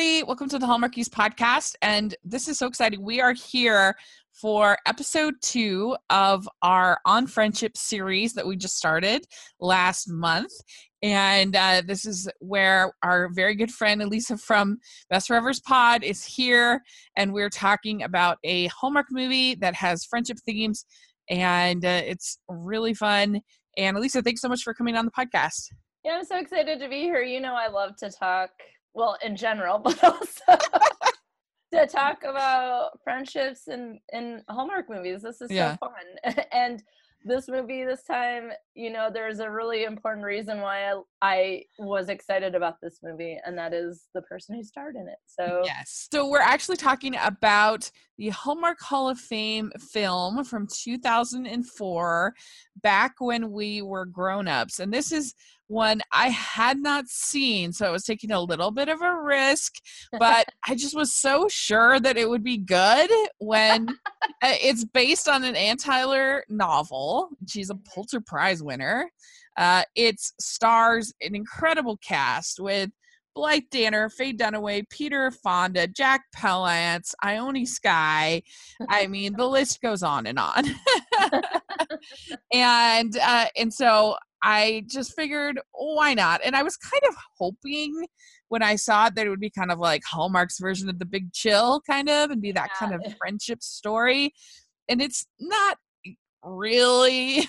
everybody. Welcome to the Hallmarkies podcast. And this is so exciting. We are here for episode two of our On Friendship series that we just started last month. And uh, this is where our very good friend Alysa from Best Forevers Pod is here. And we're talking about a Hallmark movie that has friendship themes. And uh, it's really fun. And Alysa, thanks so much for coming on the podcast. Yeah, I'm so excited to be here. You know, I love to talk, well, in general, but also to talk about friendships in in Hallmark movies. This is Yeah. so fun. and this movie this time, you know, there's a really important reason why I, I was excited about this movie, and that is the person who starred in it. So Yes. So we're actually talking about the Hallmark Hall of Fame film from 2004, back when we were grown ups. And this is one I had not seen. So I was taking a little bit of a risk, but I just was so sure that it would be good when uh, it's based on an Anne Tyler novel. She's a Pulitzer Prize winner. Uh, it stars an incredible cast with Blythe Danner, Faye Dunaway, Peter Fonda, Jack Palance, Ione Skye. I mean, the list goes on and on. and uh, and so I just figured, why not? And I was kind of hoping when I saw it that it would be kind of like Hallmark's version of The Big Chill, kind of, and be that kind of friendship story. And it's not really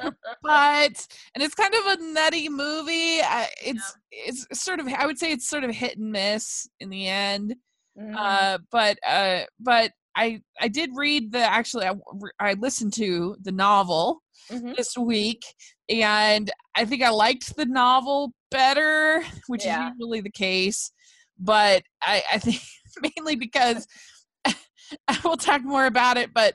but and it's kind of a nutty movie I, it's it's sort of i would say it's sort of hit and miss in the end Mhm. uh but uh but i i did read the actually i, I listened to the novel Mhm. this week and i think i liked the novel better which Yeah. is usually the case but i i think mainly because I will talk more about it but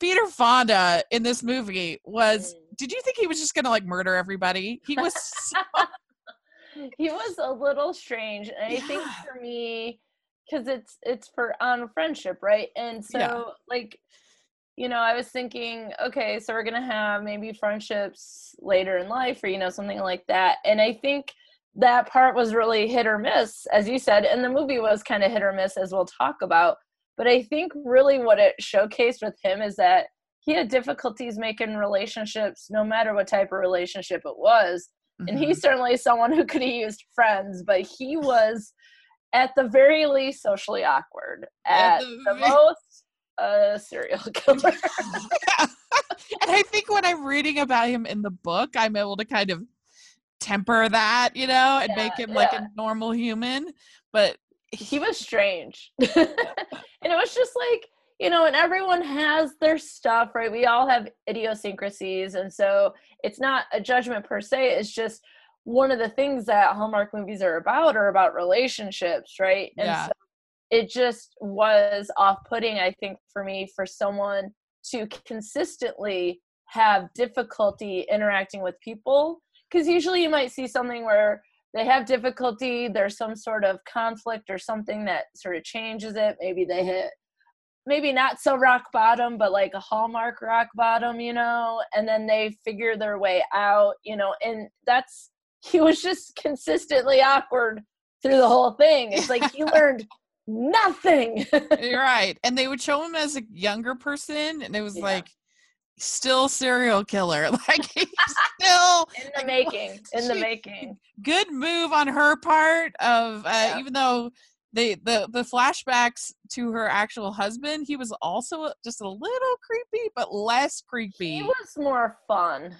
peter fonda in this movie was Mm. did you think he was just gonna like murder everybody he was so, he was a little strange and i think for me because it's it's for on friendship right and so Yeah. like you know i was thinking okay so we're gonna have maybe friendships later in life or you know something like that and i think that part was really hit or miss as you said and the movie was kind of hit or miss as we'll talk about but i think really what it showcased with him is that he had difficulties making relationships no matter what type of relationship it was and Mhm. he's certainly someone who could have used friends, but he was at the very least socially awkward. At At, the the, most, a serial killer. and I think when I'm reading about him in the book, I'm able to kind of temper that, you know, and make Yeah, him like a normal human. But he was strange. and it was just like, you know, and everyone has their stuff, right? We all have idiosyncrasies. And so it's not a judgment per se. It's just one of the things that Hallmark movies are about are about relationships, right? And Yeah. so it just was off putting, I think, for me, for someone to consistently have difficulty interacting with people. Because usually you might see something where they have difficulty, there's some sort of conflict or something that sort of changes it. Maybe they hit maybe not so rock bottom, but like a hallmark rock bottom, you know, and then they figure their way out, you know, and that's he was just consistently awkward through the whole thing. It's like he learned nothing. you're right. And they would show him as a younger person, and it was Yeah. like still serial killer. Like he's still in the like, making. In the making. good move on her part of uh, Yeah. even though they the the flashbacks to her actual husband he was also just a little creepy but less creepy He was more fun.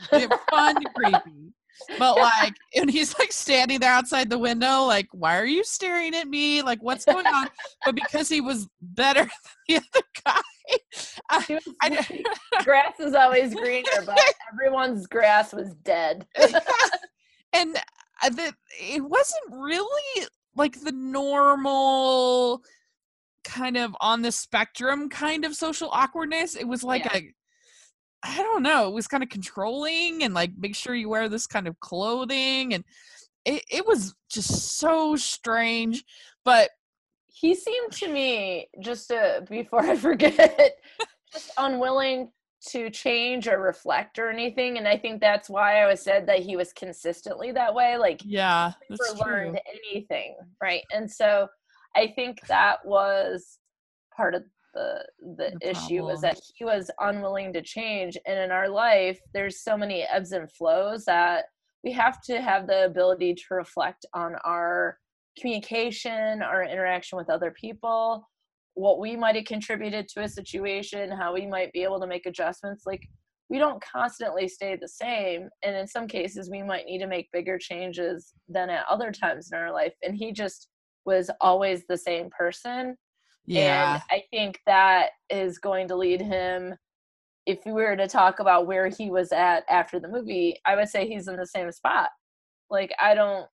Fun creepy but like and he's like standing there outside the window like why are you staring at me like what's going on but because he was better than the other guy was, I- grass is always greener, but everyone's grass was dead. and uh, the, it wasn't really like the normal kind of on the spectrum kind of social awkwardness it was like Yeah. a i don't know it was kind of controlling and like make sure you wear this kind of clothing and it, it was just so strange but he seemed to me just to before I forget, just unwilling to change or reflect or anything and i think that's why i was said that he was consistently that way like yeah never learned anything right? And so i think that was part of the the, the issue was that he was unwilling to change and in our life there's so many ebbs and flows that we have to have the ability to reflect on our communication our interaction with other people what we might have contributed to a situation, how we might be able to make adjustments. Like we don't constantly stay the same. And in some cases, we might need to make bigger changes than at other times in our life. And he just was always the same person. Yeah. And I think that is going to lead him. If we were to talk about where he was at after the movie, I would say he's in the same spot. Like, I don't,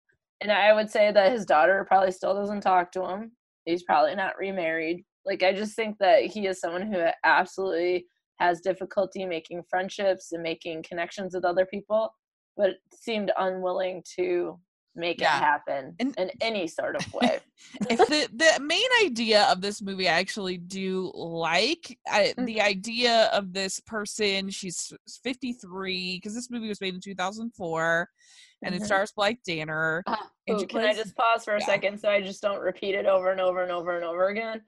and I would say that his daughter probably still doesn't talk to him. He's probably not remarried. Like I just think that he is someone who absolutely has difficulty making friendships and making connections with other people, but seemed unwilling to make yeah. it happen and, in any sort of way. the the main idea of this movie I actually do like I, the mm-hmm. idea of this person she's 53 because this movie was made in 2004 and mm-hmm. it stars Blythe Danner. Uh, ooh, can plays, I just pause for a yeah. second so I just don't repeat it over and over and over and over again?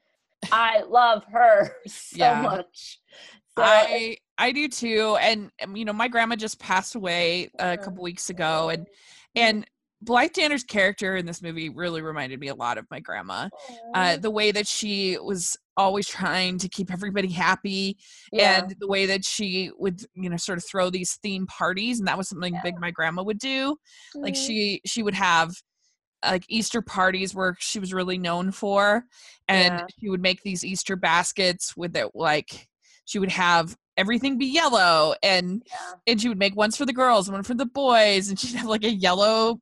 I love her so yeah. much. So, I I do too, and um, you know my grandma just passed away a couple weeks ago, and and Blythe Danner's character in this movie really reminded me a lot of my grandma. Uh, the way that she was always trying to keep everybody happy, yeah. and the way that she would, you know, sort of throw these theme parties, and that was something yeah. big my grandma would do. Mm-hmm. Like she she would have like Easter parties where she was really known for, and yeah. she would make these Easter baskets with it like she would have everything be yellow and yeah. and she would make ones for the girls and one for the boys and she'd have like a yellow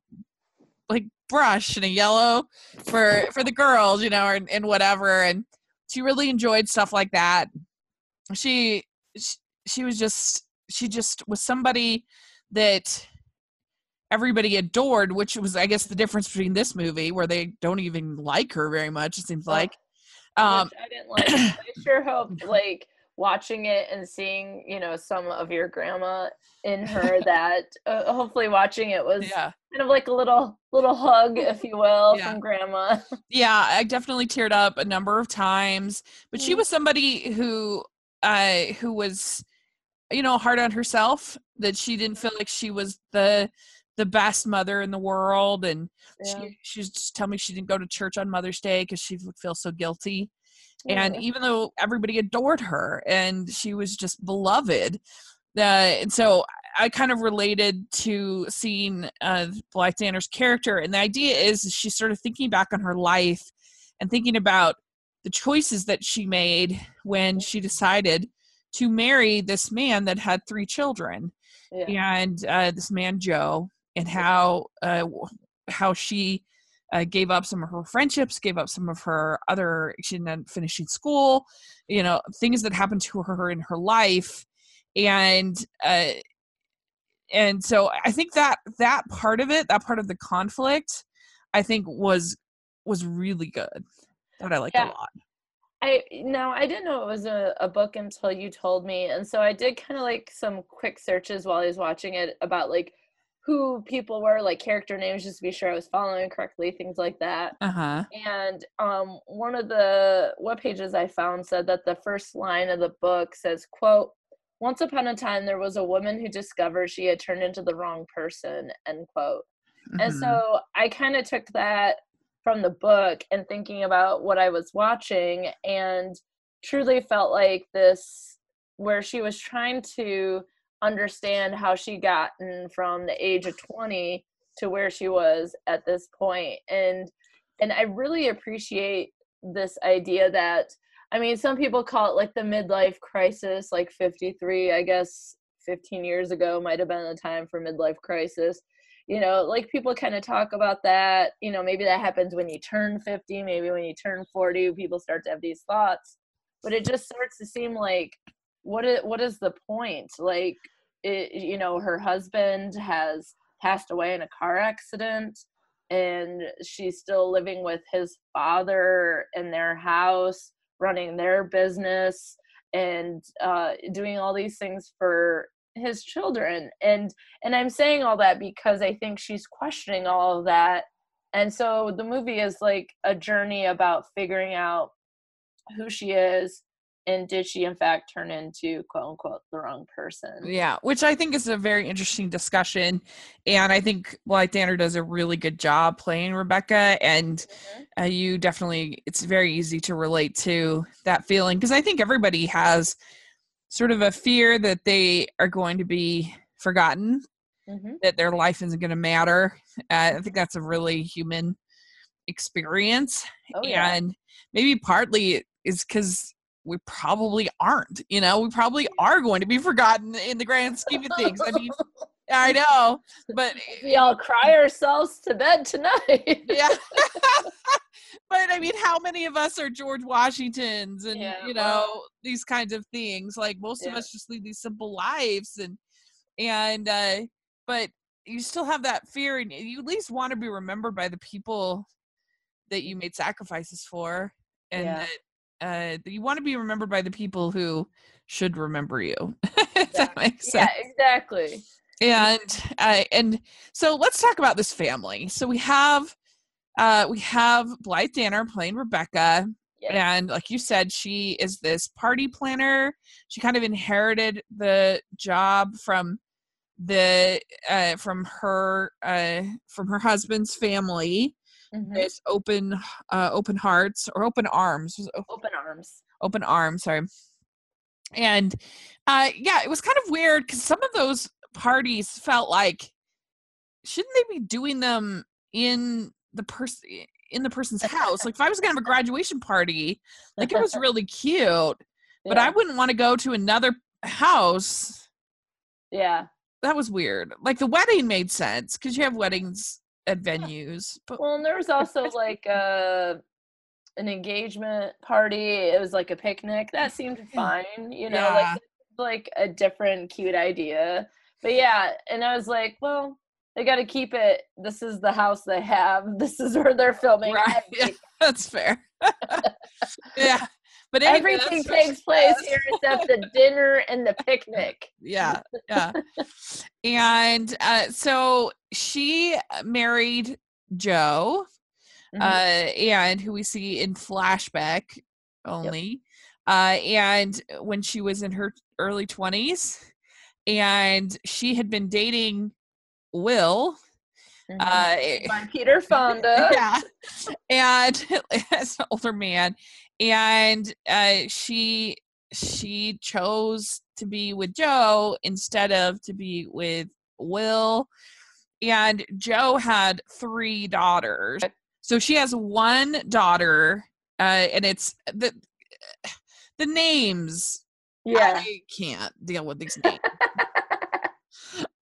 like brush and a yellow for for the girls you know and, and whatever and she really enjoyed stuff like that she, she she was just she just was somebody that everybody adored, which was, I guess, the difference between this movie where they don't even like her very much. It seems like. Um, I didn't like. I sure hope like watching it and seeing you know some of your grandma in her that uh, hopefully watching it was yeah. kind of like a little little hug if you will yeah. from grandma yeah i definitely teared up a number of times but she mm. was somebody who uh who was you know hard on herself that she didn't feel like she was the the best mother in the world and yeah. she she just tell me she didn't go to church on mother's day because she would feel so guilty yeah. and even though everybody adored her and she was just beloved uh, and so i kind of related to seeing uh, blythe danner's character and the idea is she's sort of thinking back on her life and thinking about the choices that she made when she decided to marry this man that had three children yeah. and uh, this man joe and how uh, how she uh, gave up some of her friendships, gave up some of her other. She didn't finishing school, you know, things that happened to her in her life, and uh, and so I think that that part of it, that part of the conflict, I think was was really good. That I liked yeah. a lot. I no, I didn't know it was a, a book until you told me, and so I did kind of like some quick searches while I was watching it about like who people were, like character names, just to be sure I was following correctly, things like that. Uh-huh. And um, one of the web pages I found said that the first line of the book says, "quote Once upon a time, there was a woman who discovered she had turned into the wrong person." End quote. Mm-hmm. And so I kind of took that from the book and thinking about what I was watching, and truly felt like this, where she was trying to understand how she gotten from the age of 20 to where she was at this point. And and i really appreciate this idea that i mean some people call it like the midlife crisis like 53 i guess 15 years ago might have been a time for midlife crisis. You know like people kind of talk about that you know maybe that happens when you turn 50 maybe when you turn 40 people start to have these thoughts. But it just starts to seem like what is, what is the point? Like it, you know her husband has passed away in a car accident and she's still living with his father in their house running their business and uh, doing all these things for his children. And and i'm saying all that because i think she's questioning all of that. And so the movie is like a journey about figuring out who she is and did she in fact turn into quote unquote the wrong person yeah which i think is a very interesting discussion and i think blythe danner does a really good job playing rebecca and mm-hmm. uh, you definitely it's very easy to relate to that feeling because i think everybody has sort of a fear that they are going to be forgotten mm-hmm. that their life isn't going to matter uh, i think that's a really human experience oh, yeah. and maybe partly is because we probably aren't. You know, we probably are going to be forgotten in the grand scheme of things. I mean, I know, but we all cry ourselves to bed tonight. yeah. but I mean, how many of us are George Washingtons and yeah, you know well, these kinds of things? Like most yeah. of us just lead these simple lives, and and uh, but you still have that fear, and you at least want to be remembered by the people that you made sacrifices for, and yeah. that uh, you want to be remembered by the people who should remember you. that makes sense. Yeah, exactly. And uh, and so let's talk about this family. So we have uh, we have Blythe Danner playing Rebecca. Yes. And like you said, she is this party planner. She kind of inherited the job from the uh, from her uh, from her husband's family mm-hmm. with open uh, open hearts or open arms. Open arms. Open arms. Sorry. And uh, yeah, it was kind of weird because some of those parties felt like shouldn't they be doing them in the person in the person's house? like if I was gonna have a graduation party, like it was really cute, but I wouldn't want to go to another house. Yeah. That was weird. Like the wedding made sense because you have weddings at venues. But well, and there was also like a uh, an engagement party. It was like a picnic. That seemed fine, you know, yeah. like like a different cute idea. But yeah, and I was like, well, they got to keep it. This is the house they have. This is where they're filming. Right. Yeah, that's fair. yeah. But anyway, everything takes place here except the dinner and the picnic. Yeah, yeah. and uh, so she married Joe, mm-hmm. uh, and who we see in flashback only. Yep. Uh, and when she was in her early twenties, and she had been dating Will. Mm-hmm. Uh, By Peter Fonda. Yeah. And as an older man and uh, she she chose to be with Joe instead of to be with Will. And Joe had three daughters. So she has one daughter, uh, and it's the the names. Yeah, I can't deal with these names.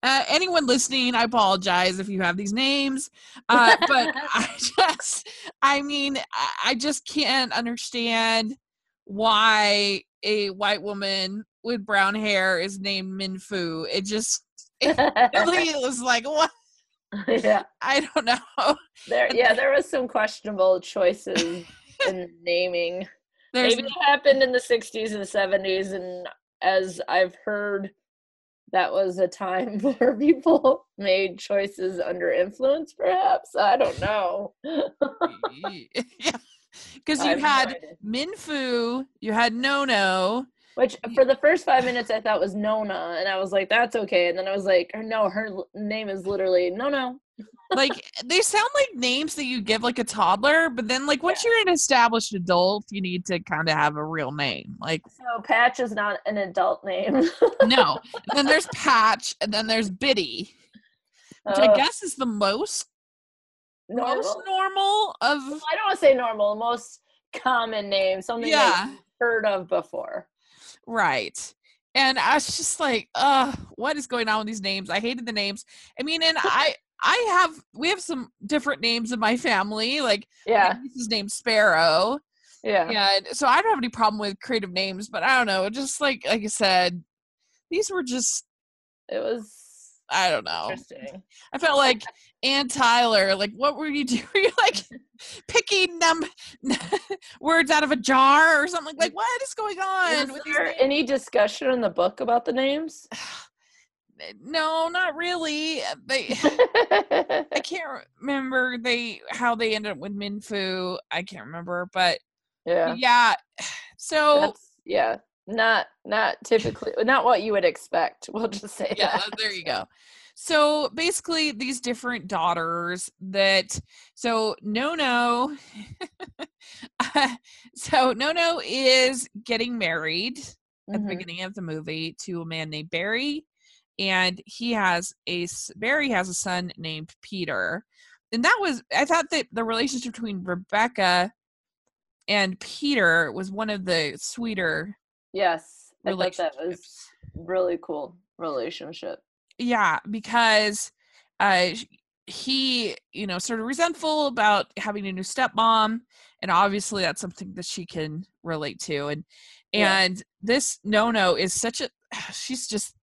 Uh, anyone listening, I apologize if you have these names, uh, but I just, I mean, I just can't understand why a white woman with brown hair is named Min Foo. It just, it really was like, what? Yeah, I don't know. There, yeah, there was some questionable choices in naming. There's, Maybe it happened in the '60s and '70s, and as I've heard that was a time where people made choices under influence perhaps? I don't know. Yeah. Because you had minfoo you had nono which for the first five minutes i thought was nona and i was like that's okay and then i was like no her name is literally no no like they sound like names that you give like a toddler, but then like once yeah. you're an established adult, you need to kind of have a real name. Like so, Patch is not an adult name. no. And then there's Patch, and then there's Biddy, which uh, I guess is the most normal? most normal of. I don't want to say normal. Most common name, something yeah. I've heard of before. Right. And I was just like, uh, what is going on with these names? I hated the names. I mean, and I I have we have some different names in my family. Like yeah, his name's Sparrow. Yeah. Yeah. So I don't have any problem with creative names, but I don't know. Just like like I said, these were just it was I don't know. I felt like Anne Tyler, like what were you doing? Were you like picking them words out of a jar or something. Like, what is going on? Is there any discussion in the book about the names? no, not really. Uh, they, I can't remember they how they ended up with Minfoo. I can't remember, but yeah. yeah. So That's, yeah. Not not typically not what you would expect. We'll just say yeah, that. there you go. So basically, these different daughters that so no no, so no no is getting married at the Mhm. beginning of the movie to a man named Barry, and he has a Barry has a son named Peter, and that was I thought that the relationship between Rebecca and Peter was one of the sweeter Yes. I thought that was really cool relationship. yeah because uh he you know sort of resentful about having a new stepmom and obviously that's something that she can relate to and Yeah. and this no no is such a she's just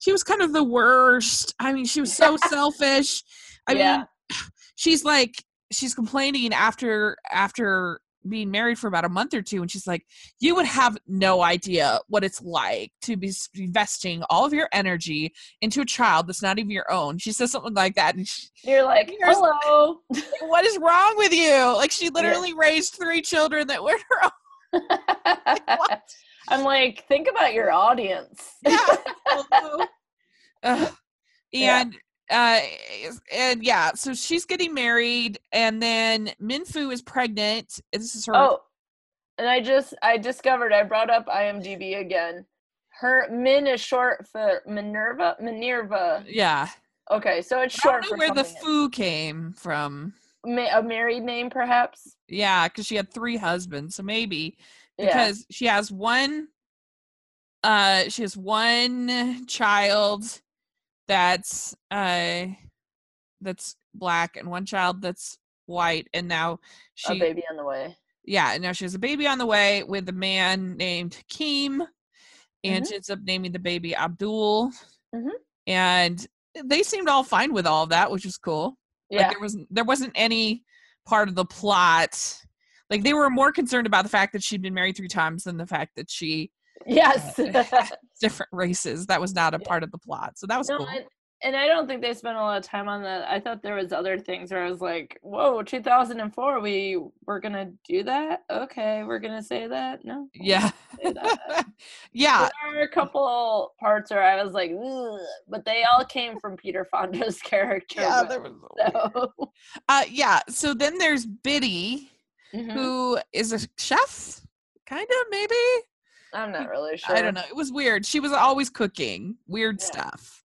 she was kind of the worst i mean she was so selfish i Yeah. mean she's like she's complaining after after being married for about a month or two and she's like you would have no idea what it's like to be investing all of your energy into a child that's not even your own she says something like that and she, You're like, hello. what is wrong with you like she literally raised three children that were her own what? I'm like, think about your audience. yeah and. Yeah. And uh and yeah so she's getting married and then minfoo is pregnant this is her Oh, and I just I discovered I brought up IMDb again. Her Min is short for Minerva. Minerva. yeah Okay, so it's I short don't for know where the foo came from a married name, perhaps. yeah because she had three husbands so maybe Yeah. because she has one uh she has one child that's uh that's black and one child that's white and now she. a baby on the way. yeah and now she has a baby on the way with a man named Keem and Mhm. she ends up naming the baby Abdul Mhm. and they seemed all fine with all of that which is cool Yeah. like there wasn't there wasn't any part of the plot like they were more concerned about the fact that she'd been married three times than the fact that she yes. different races that was not a part of the plot so that was no, cool and, and I don't think they spent a lot of time on that. I thought there was other things where I was like, "Whoa, 2004, we were gonna do that? Okay, we're gonna say that? No, yeah that." yeah there were a couple parts where I was like, but they all came from Peter Fonda's character. yeah there was so, uh yeah so then there's biddy Mhm. who is a chef kind of maybe I'm not really sure. i don't know it was weird she was always cooking weird Yeah. stuff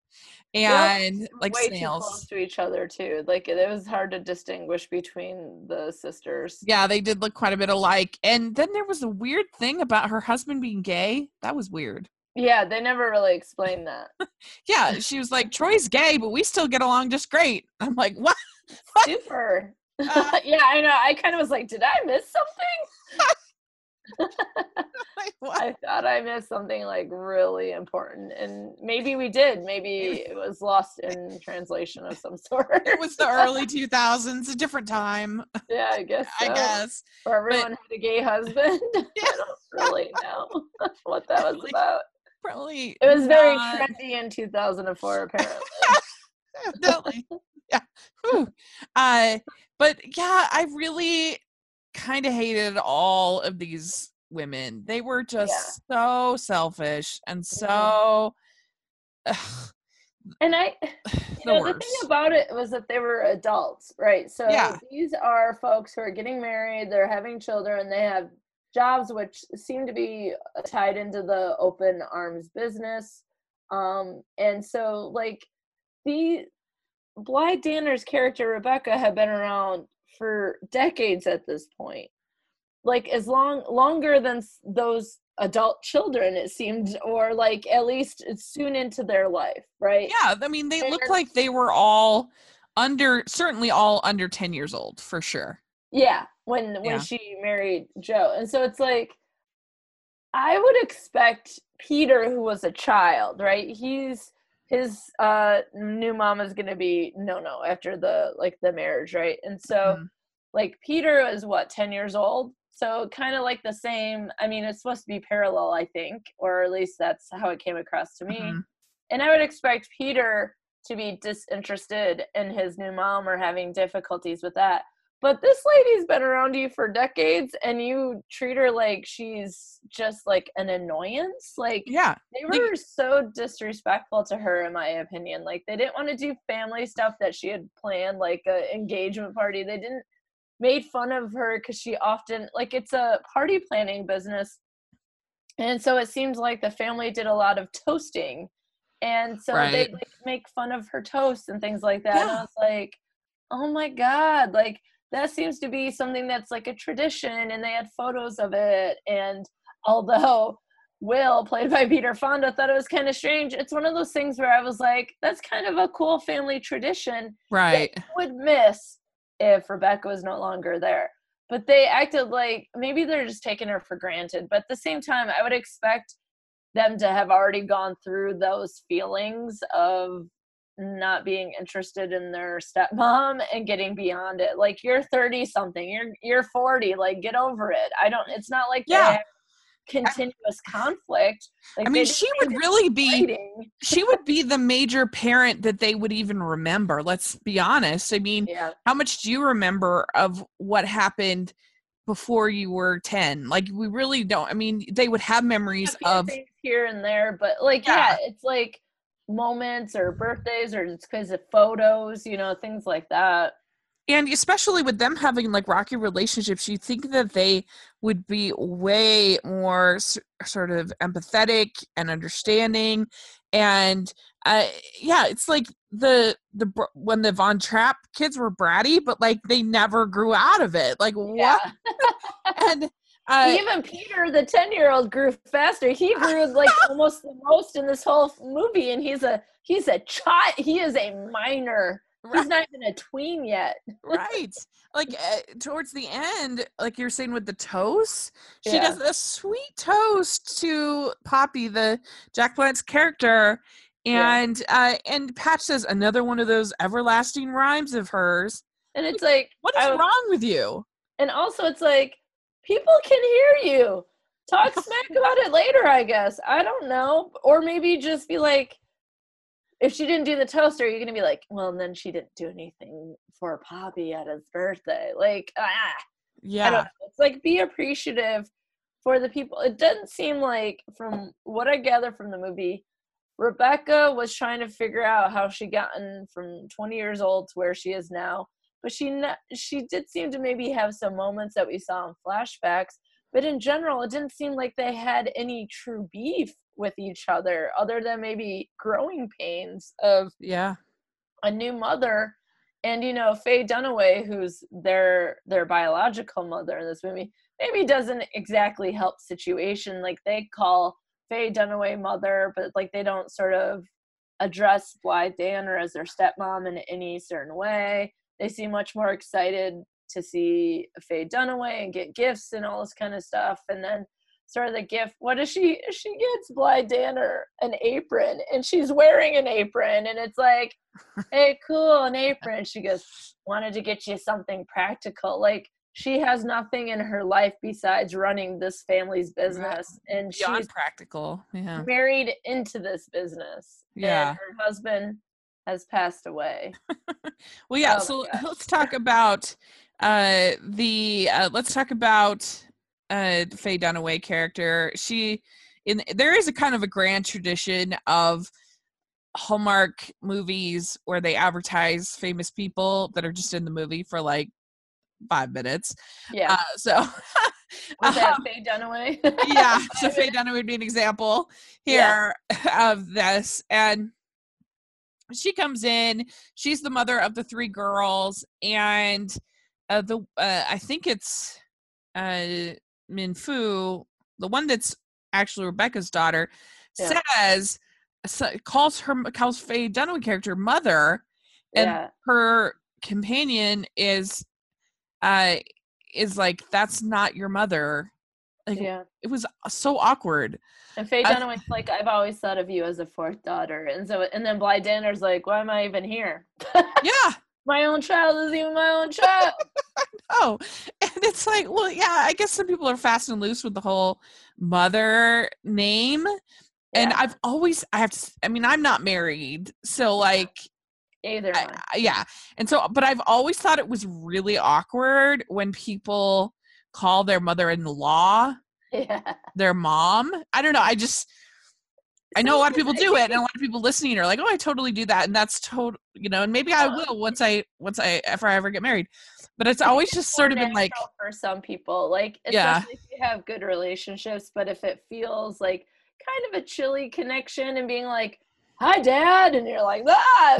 and seemed like way too close snails to each other too. Like it, was hard to distinguish between the sisters. yeah they did look quite a bit alike and then there was a weird thing about her husband being gay that was weird Yeah, they never really explained that. yeah she was like troy's gay but we still get along just great i'm like what Super. Uh, yeah, I know. I kind of was like, did I miss something? Like. I thought I missed something like really important, and maybe we did. Maybe it was lost in translation of some sort. it was the early 2000s a different time yeah, I guess. i guess Where everyone had a gay husband. Yeah. I don't really know what that was about. probably It was very not- trendy in 2004, apparently. evidently. yeah. Uh, but yeah, I really kind of hated all of these women. They were just so selfish and so ugh, And I, you the know, the thing about it was that they were adults, right? So Yeah. these are folks who are getting married, they're having children, they have jobs which seem to be uh, tied into the open arms business. Um, and so, like, the Blythe Danner's character, Rebecca, had been around for decades at this point. Like, as long, longer than those adult children, it seemed, or like at least uh, soon into their life, right? yeah, I mean, they looked like they were all under, certainly all under 10 years old for sure. Yeah, when when Yeah. she married Joe. And so it's like I would expect Peter who was a child, right? He's his uh new mom is going to be no no after the like the marriage, right? And so Mhm. like Peter is what 10 years old. So kind of like the same. I mean, it's supposed to be parallel, I think, or at least that's how it came across to me. Mhm. And I would expect Peter to be disinterested in his new mom or having difficulties with that. But this lady's been around you for decades and you treat her like she's just like an annoyance. Like Yeah. they Like- were so disrespectful to her in my opinion. Like they didn't want to do family stuff that she had planned, like a engagement party. They didn't made fun of her because she often like it's a party planning business. And so it seems like the family did a lot of toasting. And so Right. they like make fun of her toast and things like that. And I was like, oh my God, like that seems to be something that's like a tradition and they had photos of it. And although Will, played by Peter Fonda, thought it was kind of strange, it's one of those things where I was like, that's kind of a cool family tradition Right. would miss if Rebecca was no longer there. But they acted like maybe they're just taking her for granted. But at the same time, I would expect them to have already gone through those feelings of not being interested in their stepmom and getting beyond it. Like you're 30 something, you're you're 40, like get over it. I don't it's not like Yeah. continuous conflict. Like I mean, she would really be she would be the major parent that they would even remember. Let's be honest. I mean, Yeah. how much do you remember of what happened before you were 10? Like we really don't. I mean, they would have memories of here and there, but like Yeah. yeah. it's like moments or birthdays or it's because of photos, you know, things like that. and especially with them having like rocky relationships you think that they would be way more s- sort of empathetic and understanding and uh yeah it's like the the when the von trapp kids were bratty but like they never grew out of it like Yeah. what and uh Even Peter, the ten year old, grew faster. He grew like almost the most in this whole movie, and he's a he's a child. He is a minor. He's not even a tween yet. right like uh, towards the end like you're saying with the toast she Yeah. does a sweet toast to poppy the jack Palance character Yeah. and uh and patch says another one of those everlasting rhymes of hers And it's like what is I- wrong with you and also it's like people can hear you talk smack about it later i guess i don't know or maybe just be like if she didn't do the toaster you're gonna be like well and then she didn't do anything for poppy at his birthday like ah yeah. It's like be appreciative for the people. It doesn't seem like, from what I gather from the movie, Rebecca was trying to figure out how she gotten from 20 years old to where she is now. But she she did seem to maybe have some moments that we saw in flashbacks. But in general, it didn't seem like they had any true beef with each other, other than maybe growing pains of yeah a new mother and you know faye dunaway who's their their biological mother in this movie maybe doesn't exactly help situation like they call faye dunaway mother but like they don't sort of address blythe danner as their stepmom in any certain way they seem much more excited to see faye dunaway and get gifts and all this kind of stuff and then sort of the gift. What does she? She gets Bly Danner an apron, and she's wearing an apron, and it's like, hey, cool, an apron. She goes, wanted to get you something practical. Like she has nothing in her life besides running this family's business, and beyond she's practical yeah married into this business. Yeah. and her husband has passed away. well yeah Oh so let's talk about uh the uh let's talk about uh faye dunaway character she in there is a kind of a grand tradition of hallmark movies where they advertise famous people that are just in the movie for like five minutes Yeah, uh, so was that um, Faye Dunaway? yeah so faye dunaway would be an example Yeah. here of this and she comes in she's the mother of the three girls and uh, the uh, i think it's uh min foo the one that's actually rebecca's daughter Yeah. says so, calls her calls faye dunaway character mother and yeah, her companion is uh is like that's not your mother like yeah. it was so awkward And Faye Dunaway's like, I've always thought of you as a fourth daughter, and so and then Blythe Danner's like, why am I even here? yeah my own child is even my own child. oh, and it's like, well, yeah, I guess some people are fast and loose with the whole mother name. And I've always, I have to, I mean, I'm not married. So, like, Either. I- yeah. And so, but I've always thought it was really awkward when people call their mother in law Yeah. their mom. I don't know. I just, I know a lot of people do it, and a lot of people listening are like, "Oh, I totally do that," and that's total, you know. And maybe I will once I, once I, if I ever get married. But it's always just sort of been like, for some people like Yeah. especially if you have good relationships but if it feels like kind of a chilly connection and being like hi dad and you're like ah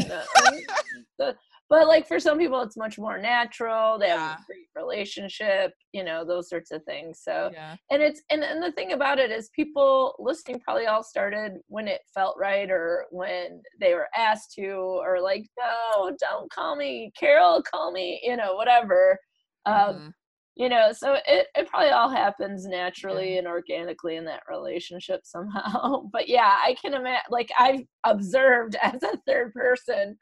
but like for some people it's much more natural they have a great relationship you know those sorts of things so yeah, and it's and, and the thing about it is people listening probably all started when it felt right or when they were asked to or like no don't call me. Carol call me you know whatever um mhm, you know so it, it probably all happens naturally and organically in that relationship somehow but yeah i can imagine like i've observed as a third person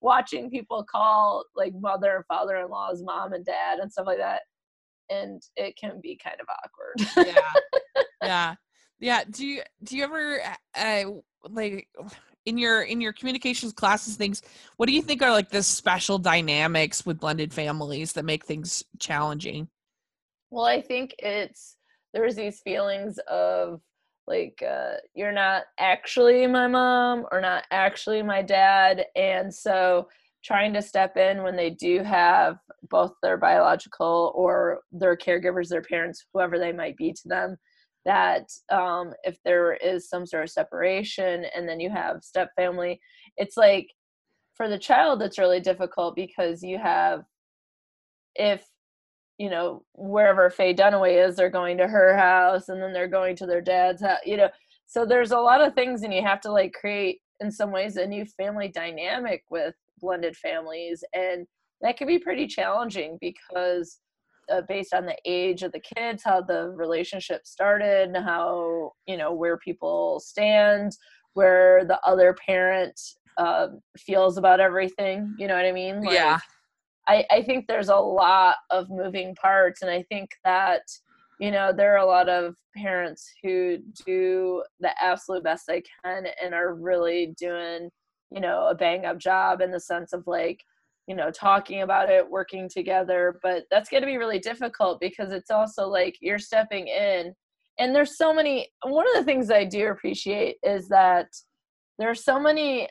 watching people call like mother and father-in-laws mom and dad and stuff like that and it can be kind of awkward yeah, yeah, yeah. Do you do you ever uh, like in your in your communications classes things? What do you think are like the special dynamics with blended families that make things challenging? Well, I think it's there's these feelings of like uh, you're not actually my mom or not actually my dad, and so trying to step in when they do have both their biological or their caregivers, their parents, whoever they might be to them, that um, if there is some sort of separation and then you have step family, it's like for the child it's really difficult because you have if you know, wherever Faye Dunaway is, they're going to her house and then they're going to their dad's house, you know. So there's a lot of things, and you have to like create, in some ways, a new family dynamic with blended families. And that can be pretty challenging because, uh, based on the age of the kids, how the relationship started, how, you know, where people stand, where the other parent um, feels about everything, you know what I mean? Like, I, I think there's a lot of moving parts and i think that you know there are a lot of parents who do the absolute best they can and are really doing you know a bang up job in the sense of like you know talking about it working together but that's going to be really difficult because it's also like you're stepping in and there's so many one of the things i do appreciate is that there are so many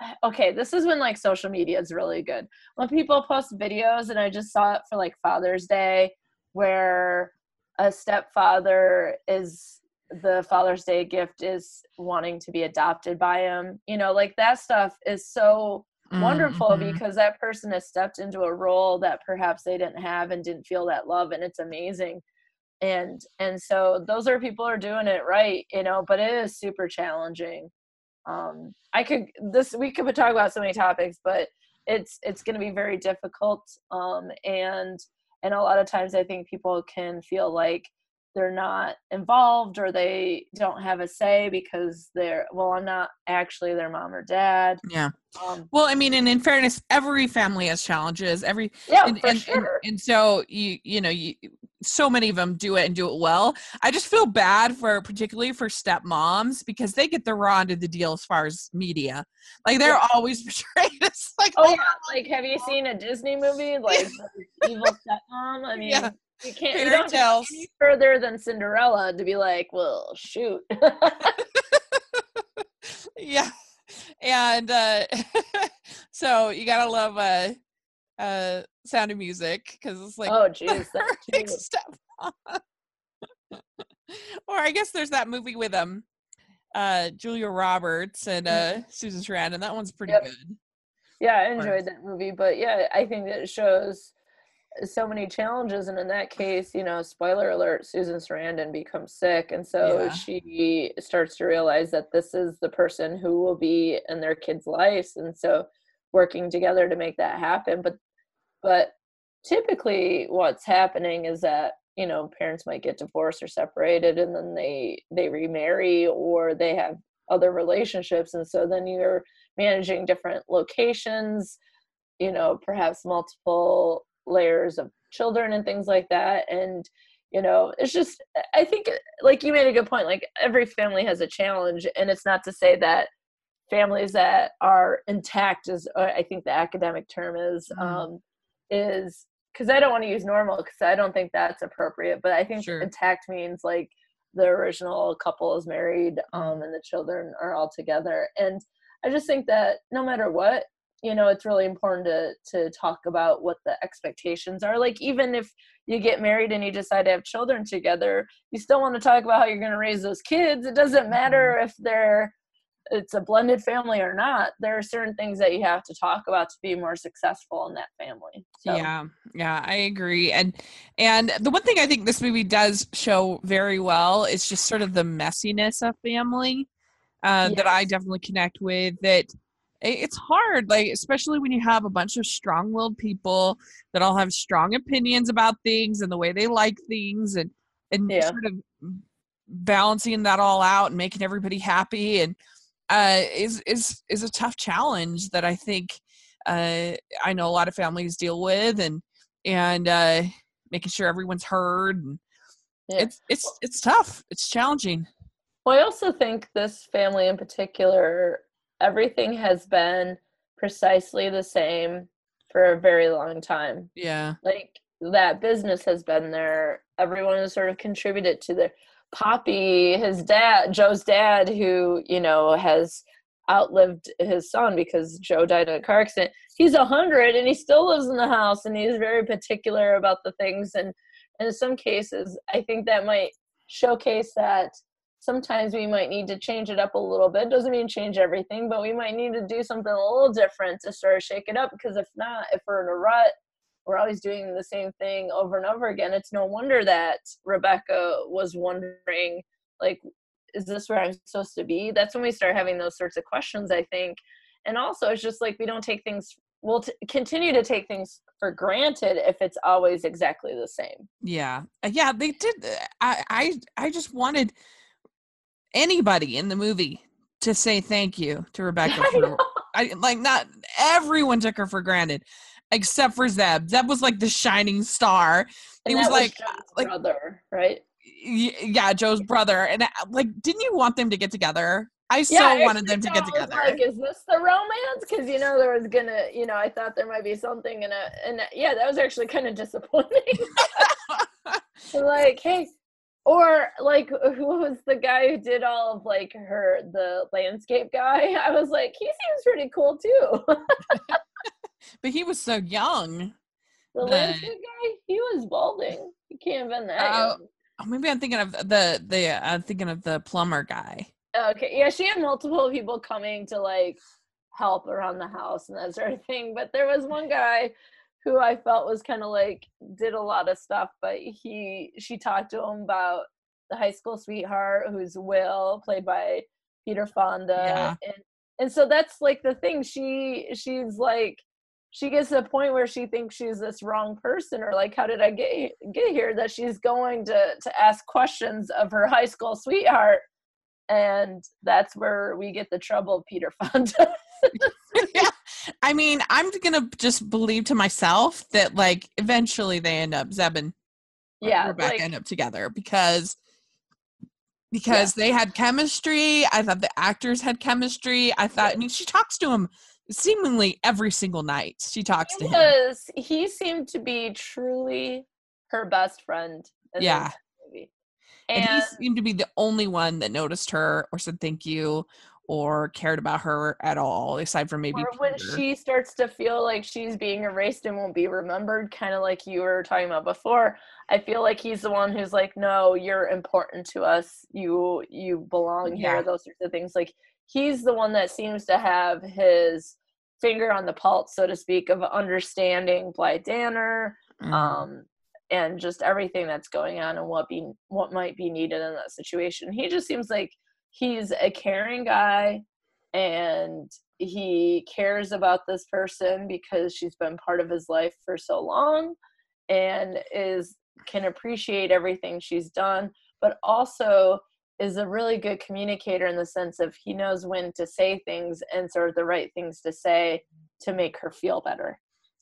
okay this is when like social media is really good. When people post videos and i just saw it for like father's day where a stepfather is the father's day gift is wanting to be adopted by him. You know like that stuff is so wonderful Mhm. because that person has stepped into a role that perhaps they didn't have and didn't feel that love and it's amazing. And and so those are people who are doing it right you know but it is super challenging um i could this we could talk about so many topics but it's it's going to be very difficult um and and a lot of times i think people can feel like they're not involved or they don't have a say because they're well i'm not actually their mom or dad yeah. um Well, I mean, and in fairness, every family has challenges. Every yeah and, for and, and, sure and so you you know you so many of them do it and do it well. I just feel bad for particularly for stepmoms because they get the raw end of the deal as far as media. Like they're Yeah. always portrayed as like oh yeah like have you seen a disney movie like evil stepmom i mean Yeah. You can't you don't go any further than cinderella to be like well shoot. Yeah and uh so you gotta love uh uh sound of music because it's like oh jeez or i guess there's that movie with um uh julia roberts and uh susan sarandon that one's pretty Yep. good. Yeah, I enjoyed that movie, but yeah, I think that it shows so many challenges, and in that case, you know, spoiler alert: Susan Sarandon becomes sick, and so Yeah. she starts to realize that this is the person who will be in their kids' lives, and so working together to make that happen. But but typically, what's happening is that you know parents might get divorced or separated, and then they they remarry or they have other relationships, and so then you're managing different locations you know perhaps multiple layers of children and things like that and you know it's just i think like you made a good point like every family has a challenge and it's not to say that families that are intact is uh, i think the academic term is mm. um is because i don't want to use normal because i don't think that's appropriate but i think sure. intact means like the original couple is married um and the children are all together and i just think that no matter what you know it's really important to to talk about what the expectations are like even if you get married and you decide to have children together you still want to talk about how you're going to raise those kids it doesn't matter mm-hmm. if they're it's a blended family or not there are certain things that you have to talk about to be more successful in that family so. yeah yeah i agree and and the one thing i think this movie does show very well is just sort of the messiness of family uh, yes. that i definitely connect with that it's hard like especially when you have a bunch of strong-willed people that all have strong opinions about things and the way they like things and and yeah. sort of balancing that all out and making everybody happy and uh, is is is a tough challenge that I think uh, I know a lot of families deal with and and uh, making sure everyone's heard and yeah. it's it's it's tough it's challenging well i also think this family in particular everything has been precisely the same for a very long time. Yeah. Like that business has been there. Everyone has sort of contributed to the Poppy, his dad, Joe's dad, who, you know, has outlived his son because Joe died in a car accident. He's a hundred and he still lives in the house and he's very particular about the things and, and in some cases I think that might showcase that sometimes we might need to change it up a little bit. Doesn't mean change everything, but we might need to do something a little different to sort of shake it up. Because if not, if we're in a rut, we're always doing the same thing over and over again. It's no wonder that Rebecca was wondering, like, is this where I'm supposed to be? That's when we start having those sorts of questions, I think. And also, it's just like we don't take things, we'll t- continue to take things for granted if it's always exactly the same. Yeah. Uh, yeah, they did. Uh, I, I, I just wanted anybody in the movie to say thank you to Rebecca. For, I, like not everyone took her for granted, except for Zeb. Zeb was like the shining star. And he was, was like, Joe's like brother, right? Yeah, Joe's brother. And uh, like, didn't you want them to get together? I so yeah, wanted them to get together. Like, is this the romance? Because you know there was gonna, you know, I thought there might be something in a, and yeah, that was actually kind of disappointing. like, hey, or like who was the guy who did all of like her the landscape guy? I was like he seems pretty cool too. But he was so young the landscape guy? He was balding. He can't have been that uh, oh, maybe i'm thinking of the the uh, i'm thinking of the plumber guy. Okay yeah she had multiple people coming to like help around the house and that sort of thing but there was one guy who I felt was kind of like did a lot of stuff, but he she talked to him about the high school sweetheart who's Will, played by Peter Fonda, yeah. and and so that's like the thing. She she's like she gets to the point where she thinks she's this wrong person or like how did i get get here that she's going to to ask questions of her high school sweetheart and that's where we get the trouble peter fonda yeah. I mean, I'm gonna just believe to myself that like eventually they end up Zeb and yeah, Rebecca like, end up together because because yeah. they had chemistry. I thought the actors had chemistry. I thought. I mean, she talks to him seemingly every single night. She talks he to was, him. He seemed to be truly her best friend. Yeah. And, and, he seemed to be the only one that noticed her or said thank you or cared about her at all, aside from maybe. Or when Peter. she starts to feel like she's being erased and won't be remembered, kind of like you were talking about before. I feel like he's the one who's like, "No, you're important to us. You you belong yeah. here." Those sorts of things. Like he's the one that seems to have his finger on the pulse, so to speak, of understanding Blythe Danner, mm. um, and just everything that's going on and what be what might be needed in that situation. He just seems like he's a caring guy and he cares about this person because she's been part of his life for so long and is can appreciate everything she's done but also is a really good communicator in the sense of he knows when to say things and sort of the right things to say to make her feel better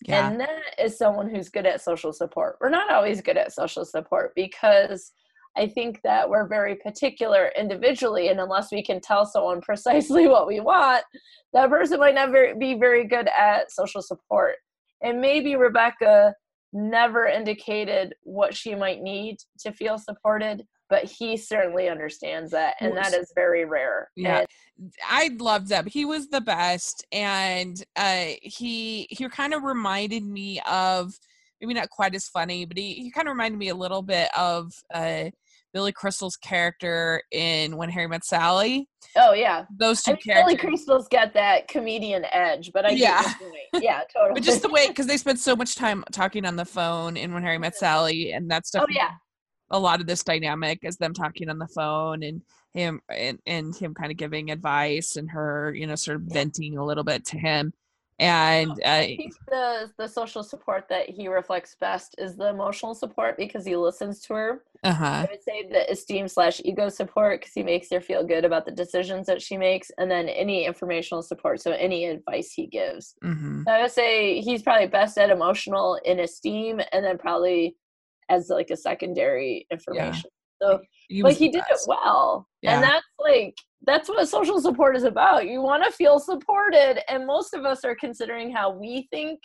Yeah. And that is someone who's good at social support. We're not always good at social support because I think that we're very particular individually, and unless we can tell someone precisely what we want, that person might never be very good at social support. And maybe Rebecca never indicated what she might need to feel supported, but he certainly understands that, and that is very rare. Yeah. And I loved Zeb. He was the best, and uh, he he kind of reminded me of maybe not quite as funny, but he, he kind of reminded me a little bit of uh, Billy Crystal's character in When Harry Met Sally. oh yeah, Those two I mean, Billy Crystal's got that comedian edge, but I Yeah. yeah, totally. but just the way because they spent so much time talking on the phone in When Harry Met Sally, and that stuff. oh yeah, a lot of this dynamic is them talking on the phone and him and, and him kind of giving advice and her you know sort of venting a little bit to him and uh, I think the the social support that he reflects best is the emotional support because he listens to her. Uh-huh I would say the esteem slash ego support because he makes her feel good about the decisions that she makes, and then any informational support, so any advice he gives. hmm So I would say he's probably best at emotional in esteem, and then probably as like a secondary information. So, but was he did it well, Yeah. and that's like that's what social support is about. You want to feel supported, and most of us are considering how we think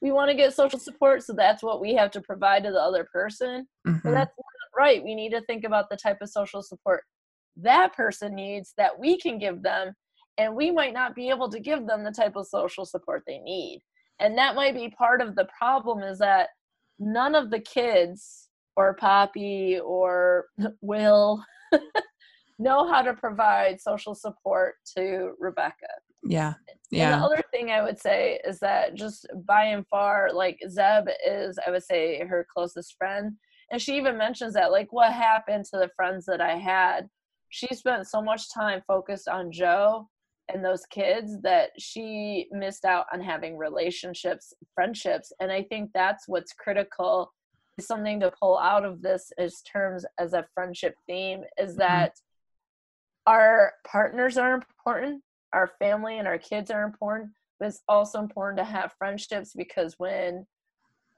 we want to get social support, so that's what we have to provide to the other person. But Mhm. that's right. We need to think about the type of social support that person needs that we can give them, and we might not be able to give them the type of social support they need. And that might be part of the problem is that none of the kids or Poppy or Will know how to provide social support to Rebecca. yeah And yeah the other thing I would say is that just by and far, like Zeb is, I would say, her closest friend. And she even mentions that, like, what happened to the friends that I had? She spent so much time focused on Joe and those kids that she missed out on having relationships, friendships. And I think that's what's critical. Something to pull out of this is terms as a friendship theme is mm-hmm. that our partners are important our family and our kids are important but it's also important to have friendships because when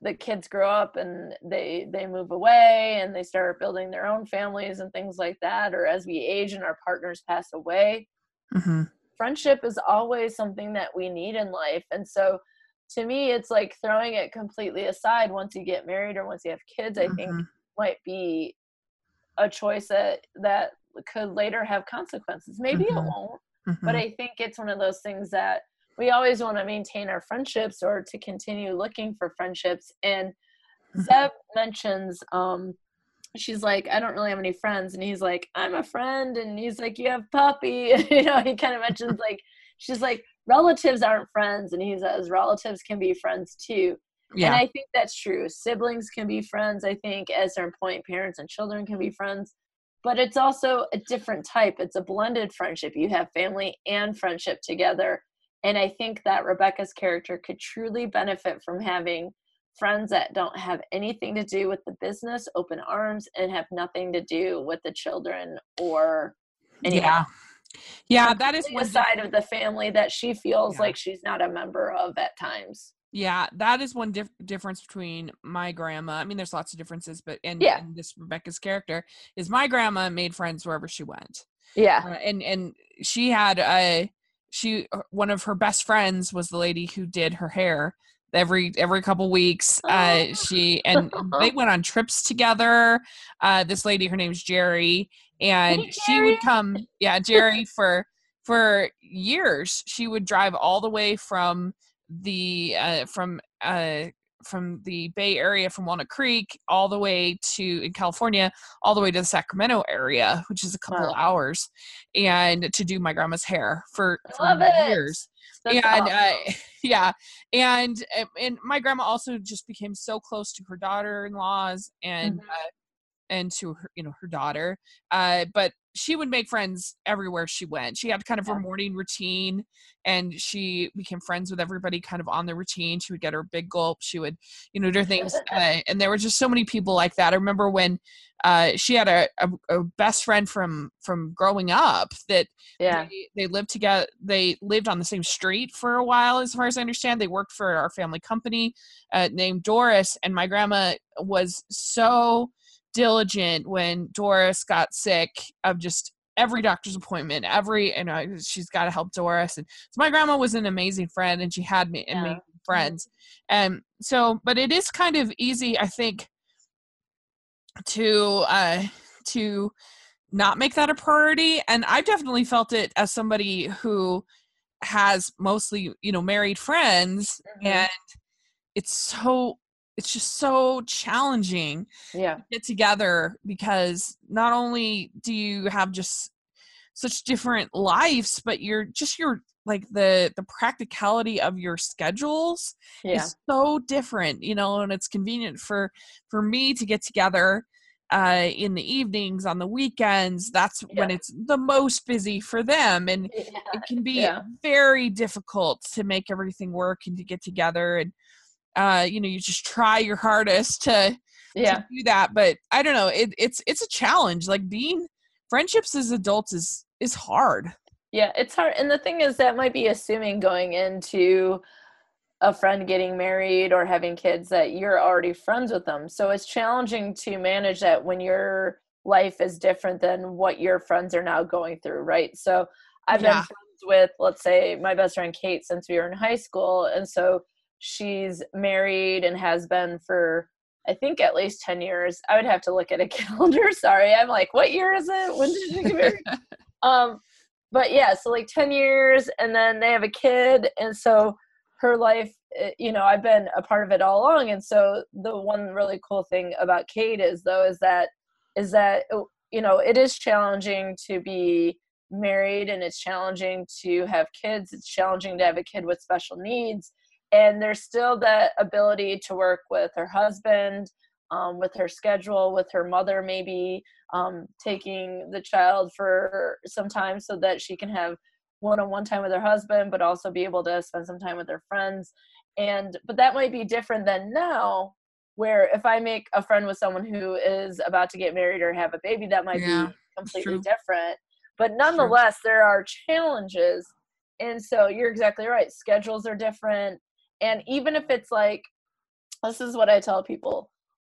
the kids grow up and they they move away and they start building their own families and things like that or as we age and our partners pass away hmm friendship is always something that we need in life and so to me it's like throwing it completely aside once you get married or once you have kids i think Mhm. might be a choice that that could later have consequences maybe Mhm. it won't but Mhm. I think it's one of those things that we always want to maintain our friendships or to continue looking for friendships. And Mhm. Zeb mentions, um, she's like, I don't really have any friends, and he's like, I'm a friend, and he's like, you have Poppy, you know. He kind of mentions like, she's like, relatives aren't friends, and he says relatives can be friends too. Yeah. And I think that's true. Siblings can be friends. I think, as their point, parents and children can be friends. But it's also a different type. It's a blended friendship. You have family and friendship together. And I think that Rebecca's character could truly benefit from having friends that don't have anything to do with the business, open arms, and have nothing to do with the children or anyone yeah yeah that is the one side of the family that she feels Yeah. like she's not a member of at times. Yeah, that is one dif- difference between my grandma. I mean, there's lots of differences, but and, Yeah. and this Rebecca's character is my grandma made friends wherever she went, Yeah. uh, and and she had a she uh, one of her best friends was the lady who did her hair every every couple weeks. Uh, she and they went on trips together. Uh, this lady, her name's Jerry, and Hey, she Jerry. would come. Yeah, Jerry for for years. She would drive all the way from the uh, from uh, from the Bay Area, from Walnut Creek, all the way to in California, all the way to the Sacramento area, which is a couple Wow. hours, and to do my grandma's hair for, for years. That's and awesome. uh, yeah, and uh, and my grandma also just became so close to her daughter-in-laws, and Mhm. uh, and to her you know her daughter uh but she would make friends everywhere she went. She had kind of Yeah. her morning routine and she became friends with everybody kind of on the routine. She would get her big gulp. She would you know do things uh, and there were just so many people like that. I remember when uh she had a, a, a best friend from from growing up that yeah. they, they lived together they lived on the same street for a while as far as i understand. They worked for our family company uh, named doris and my grandma was so diligent when doris got sick of just every doctor's appointment every and uh, she's got to help doris and so my grandma was an amazing friend and she had me Yeah. amazing friends and so but it is kind of easy i think to uh to not make that a priority and i've definitely felt it as somebody who has mostly you know married friends Mhm. and it's so it's just so challenging yeah. to get together because not only do you have just such different lives but you're just your like the the practicality of your schedules yeah. is so different you know and it's convenient for for me to get together uh in the evenings on the weekends. That's when it's the most busy for them and yeah. it can be Yeah. very difficult to make everything work and to get together and uh you know you just try your hardest to, yeah to do that but i don't know it, it's it's a challenge like being friendships as adults is is hard Yeah, it's hard. And the thing is, that might be assuming going into a friend getting married or having kids that you're already friends with them. So it's challenging to manage that when your life is different than what your friends are now going through, right? So I've Yeah. been friends with, let's say, my best friend Kate since we were in high school. And so she's married and has been for, I think, at least 10 years. I would have to look at a calendar. Sorry. I'm like, what year is it? When did she get married? um but yeah so like 10 years and then they have a kid and so her life eh, you know i've been a part of it all along and so the one really cool thing about kate is though is that is that oh, you know it is challenging to be married and it's challenging to have kids it's challenging to have a kid with special needs and there's still that ability to work with her husband um, with her schedule with her mother maybe um, taking the child for some time so that she can have one-on-one time with her husband but also be able to spend some time with her friends. And but that might be different than now where if i make a friend with someone who is about to get married or have a baby that might Yeah, be completely different. But nonetheless there are challenges. And so you're exactly right schedules are different and even if it's like this is what i tell people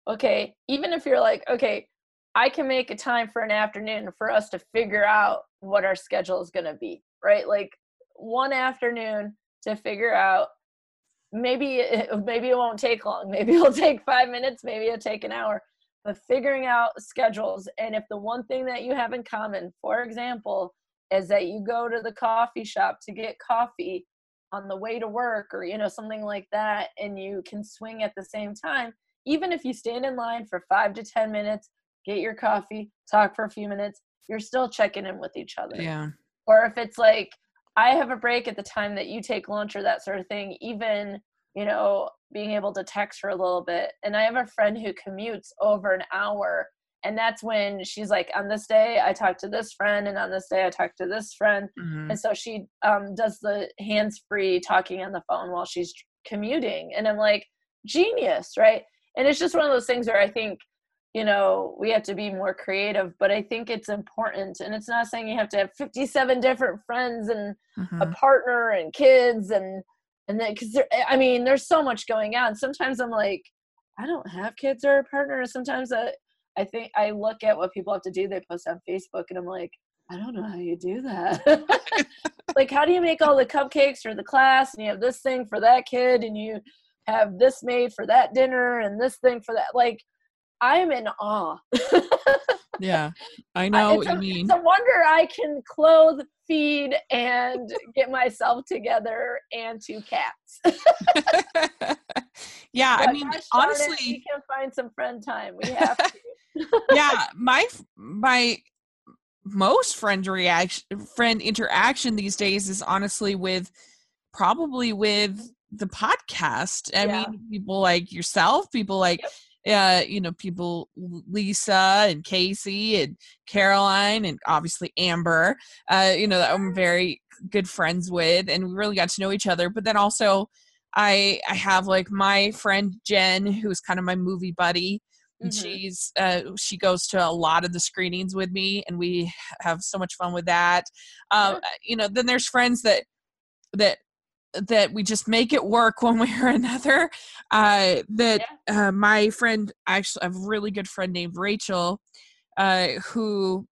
okay even if you're like okay I can make a time for an afternoon for us to figure out what our schedule is going to be, right? Like one afternoon to figure out maybe it, maybe it won't take long. Maybe it'll take 5 minutes, maybe it'll take an hour. But figuring out schedules and if the one thing that you have in common, for example, is that you go to the coffee shop to get coffee on the way to work or you know something like that and you can swing at the same time, even if you stand in line for 5 to 10 minutes get your coffee, talk for a few minutes, you're still checking in with each other. yeah Or if it's like, I have a break at the time that you take lunch or that sort of thing, even, you know, being able to text for a little bit. And I have a friend who commutes over an hour. And that's when she's like, on this day, I talk to this friend, and on this day, I talk to this friend. Mhm. And so she um, does the hands free talking on the phone while she's commuting. And I'm like, genius, right? And it's just one of those things where I think, you know, we have to be more creative, but I think it's important. And it's not saying you have to have 57 different friends and a Mhm. partner and kids and, and then, cause I mean, there's so much going on. Sometimes I'm like, I don't have kids or a partner. Sometimes I, I think I look at what people have to do. They post on Facebook and I'm like, I don't know how you do that. like, how do you make all the cupcakes for the class and you have this thing for that kid and you have this made for that dinner and this thing for that? Like, I'm in awe. yeah i I- know what it's you mean It's a wonder I can clothe, feed, and get myself together and two cats. yeah i mean darn it, honestly we can find some friend time. We have to. Yeah my my most friend reaction friend interaction these days is honestly with probably with the podcast i Yeah. mean people like yourself people like uh, you know, people Lisa and Casey and Caroline and obviously Amber, uh, you know, that I'm very good friends with, and we really got to know each other. But then also, I I have like my friend Jen, who's kind of my movie buddy. Mhm. she's uh, she goes to a lot of the screenings with me, and we have so much fun with that. Um, Yeah. You know, then there's friends that that that we just make it work one way or another. Uh, that uh, my friend, actually, I have a really good friend named Rachel, uh, who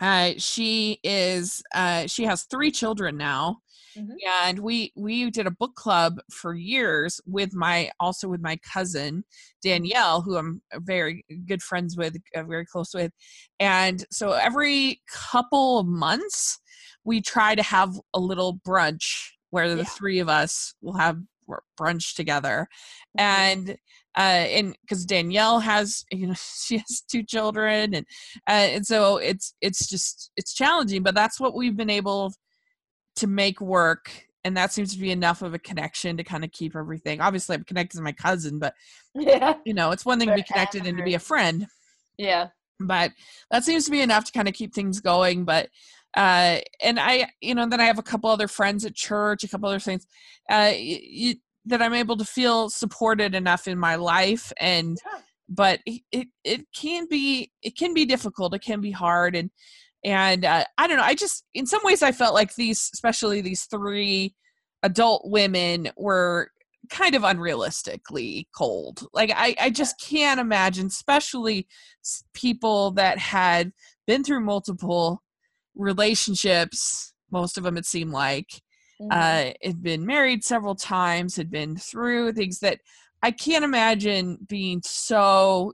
uh, she is uh, she has three children now, Mhm. and we we did a book club for years with my also with my cousin Danielle, who I'm very good friends with, uh, very close with, and so every couple of months we try to have a little brunch where the Yeah. three of us will have brunch together Mhm. and uh and because danielle has you know she has two children and uh, and so it's it's just it's challenging but that's what we've been able to make work and that seems to be enough of a connection to kind of keep everything. Obviously i'm connected to my cousin but yeah, you know it's one thing to be connected and to be a friend. Yeah, but that seems to be enough to kind of keep things going but uh and i you know then i have a couple other friends at church a couple other things uh y- y- that i'm able to feel supported enough in my life and Yeah. but it, it it can be it can be difficult it can be hard and and uh, i don't know i just in some ways i felt like these especially these three adult women were kind of unrealistically cold like i i just can't imagine especially people that had been through multiple relationships most of them it seemed like Mhm. uh had been married several times had been through things that i can't imagine being so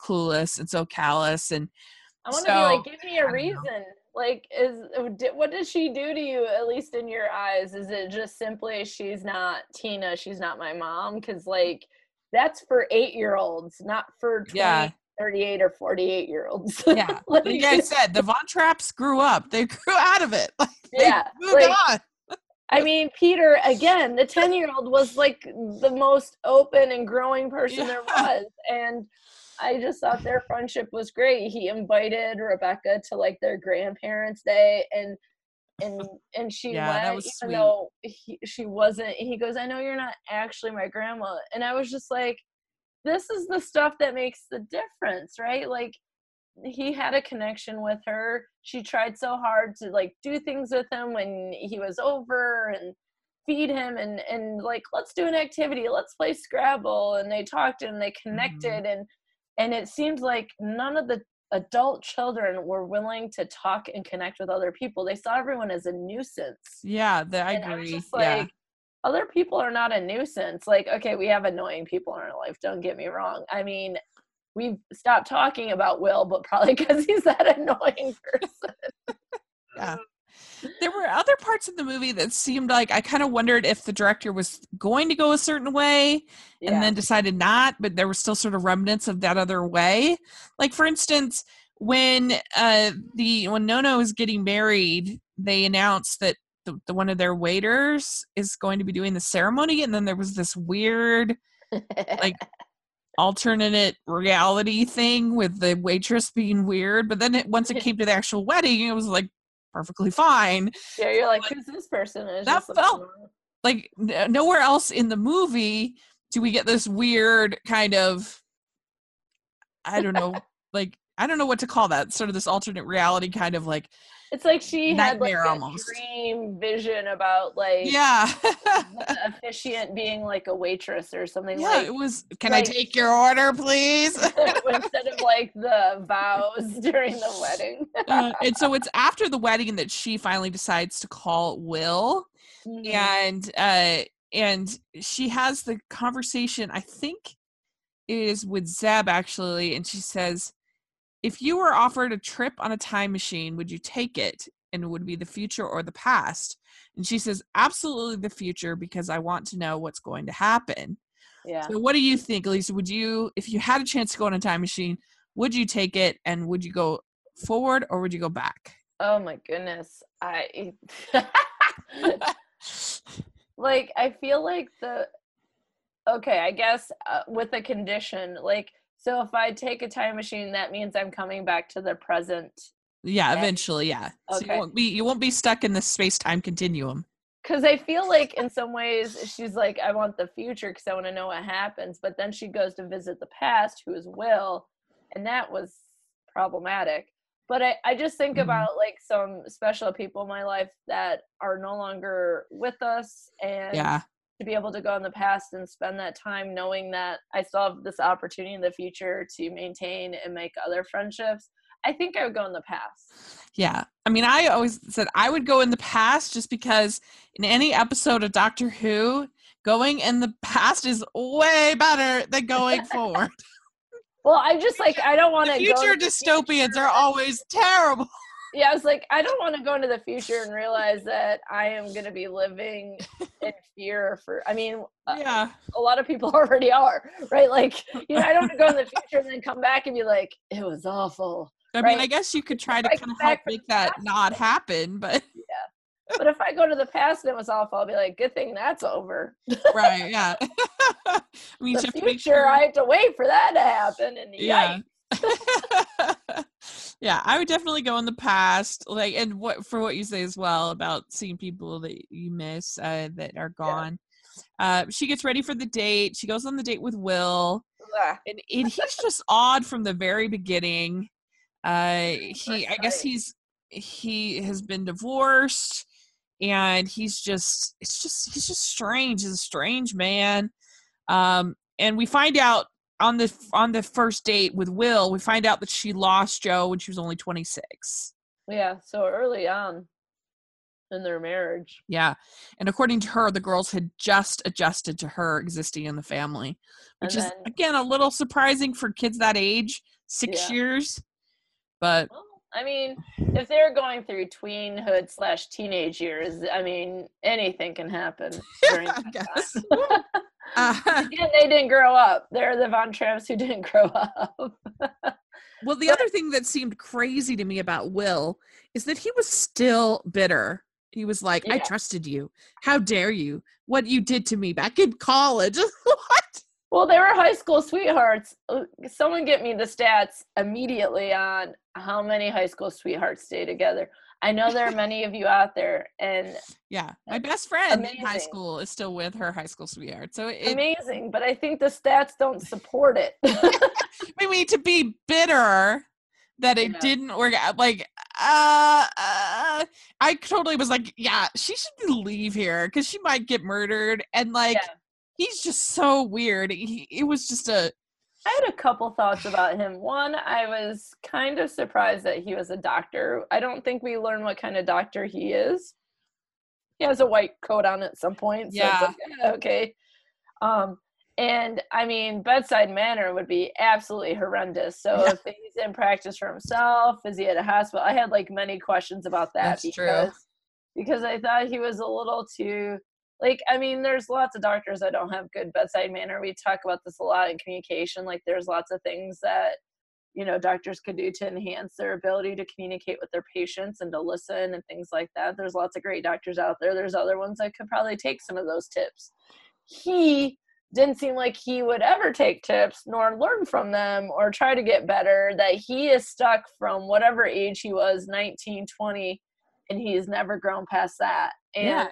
clueless and so callous and I want to be like, give me a reason. Like, is what does she do to you? At least in your eyes, is it just simply she's not Tina? She's not my mom? Because like, that's for eight year olds, not for 20, Yeah. 38 or 48 year olds. yeah like, like i said the von Trapps grew up they grew out of it like they Yeah, moved like- on I mean, Peter, again, the 10 year old was like the most open and growing person there was. And I just thought their friendship was great. He invited Rebecca to like their grandparents' day and and and she Yeah, went was even sweet. though he, she wasn't. He goes i know you're not actually my grandma. And i was just like this is the stuff that makes the difference right? Like he had a connection with her. She tried so hard to like do things with him when he was over and feed him and and like let's do an activity. Let's play scrabble. And they talked and they mm-hmm. connected and and it seemed like none of the adult children were willing to talk and connect with other people they saw everyone as a nuisance yeah the, i and I agree just yeah like, other people are not a nuisance. Like, okay, we have annoying people in our life. Don't get me wrong. I mean, we've stopped talking about Will, but probably because he's that annoying person. Yeah. There were other parts of the movie that seemed like I kind of wondered if the director was going to go a certain way Yeah. and then decided not, but there were still sort of remnants of that other way. Like for instance, when uh the when Nono is getting married, they announced that the, the one of their waiters is going to be doing the ceremony, and then there was this weird like alternate reality thing with the waitress being weird. But then it, once it came to the actual wedding, it was like perfectly fine. yeah, you're like, who's this person? That like, felt- like nowhere else in the movie do we get this weird kind of i don't know like i don't know what to call that sort of this alternate reality kind of like it's like she had like Nightmare a dream vision about like yeah the officiant being like a waitress or something yeah like it was can like- i take your order please instead of like the vows during the wedding. uh, and so it's after the wedding that she finally decides to call will Mhm. and uh and she has the conversation i think it is with zeb actually and she says if you were offered a trip on a time machine would you take it and it would be the future or the past and she says absolutely the future because i want to know what's going to happen yeah. so what do you think lisa would you if you had a chance to go on a time machine would you take it and would you go forward or would you go back Oh my goodness. I like I feel like the okay, I guess uh, with a condition, like so if I take a time machine, that means I'm coming back to the present. Yeah, eventually, yeah. So Okay. you won't be you won't be stuck in the space time continuum. Because I feel like in some ways she's like, I want the future because I want to know what happens. But then she goes to visit the past, who is Will, and that was problematic. But I, I just think Mhm. about like some special people in my life that are no longer with us and Yeah. To be able to go in the past and spend that time knowing that I still have this opportunity in the future to maintain and make other friendships. I think I would go in the past. Yeah. I mean, I always said I would go in the past just because in any episode of Doctor Who, going in the past is way better than going forward. Well, I just like I don't want to future dystopians are always terrible. Yeah, I was like, I don't want to go into the future and realize that I am going to be living in fear for. I mean, uh, Yeah. a lot of people already are, right? Like, you know, I don't want to go in the future and then come back and be like, it was awful. I mean, I guess you could try to I kind of help make that past. not happen, but yeah. But if I go to the past and it was awful, I'll be like, good thing that's over. right, yeah. I mean, you the have to make future, sure. I have to wait for that to happen. And yeah. yikes. yeah, I would definitely go in the past, like, and what for what you say as well about seeing people that you miss uh, that are gone. Uh, she gets ready for the date. She goes on the date with Will, Ugh. and, and he's just odd from the very beginning. Uh, he, I guess he's he has been divorced, and he's just it's just he's just strange. He's a strange man. Um, and we find out on the on the first date with Will, we find out that she lost Joe when she was only 26. Yeah, so early on in their marriage. Yeah. And according to her, the girls had just adjusted to her existing in the family, which And is again a little surprising for kids that age, 6 Yeah. years. But Well, I mean, if they're going through tweenhood slash teenage years, I mean, anything can happen during I that guess. Uh, Again, they didn't grow up. They're the Von Trapps who didn't grow up. well, the other thing that seemed crazy to me about Will is that he was still bitter. He was like, I trusted you. How dare you? What you did to me back in college. what? Well, they were high school sweethearts. Uh, Someone get me the stats immediately on how many high school sweethearts stay together. I know there are many of you out there, and Yeah. My best friend in high school is still with her high school sweetheart. So it, amazing. But I think the stats don't support it. I mean, to be bitter that it Yeah. didn't work out, like, uh, uh, I totally was like, yeah, she should leave here because she might get murdered. And like, Yeah. He's just so weird. He, it was just a, I had a couple thoughts about him. One, I was kind of surprised that he was a doctor. I don't think we learn what kind of doctor he is. He has a white coat on at some point. So it's like, "Eh, okay. Um, and I mean, bedside manner would be absolutely horrendous. So Yeah. if he's in practice for himself, is he at a hospital? I had like many questions about that That's true. because because I thought he was a little too like I mean, there's lots of doctors that don't have good bedside manner. We talk about this a lot in communication. Like there's lots of things that you know doctors could do to enhance their ability to communicate with their patients and to listen and things like that. There's lots of great doctors out there. There's other ones that could probably take some of those tips. He didn't seem like he would ever take tips nor learn from them or try to get better that he is stuck from whatever age he was 19 20 and he's never grown past that and yeah.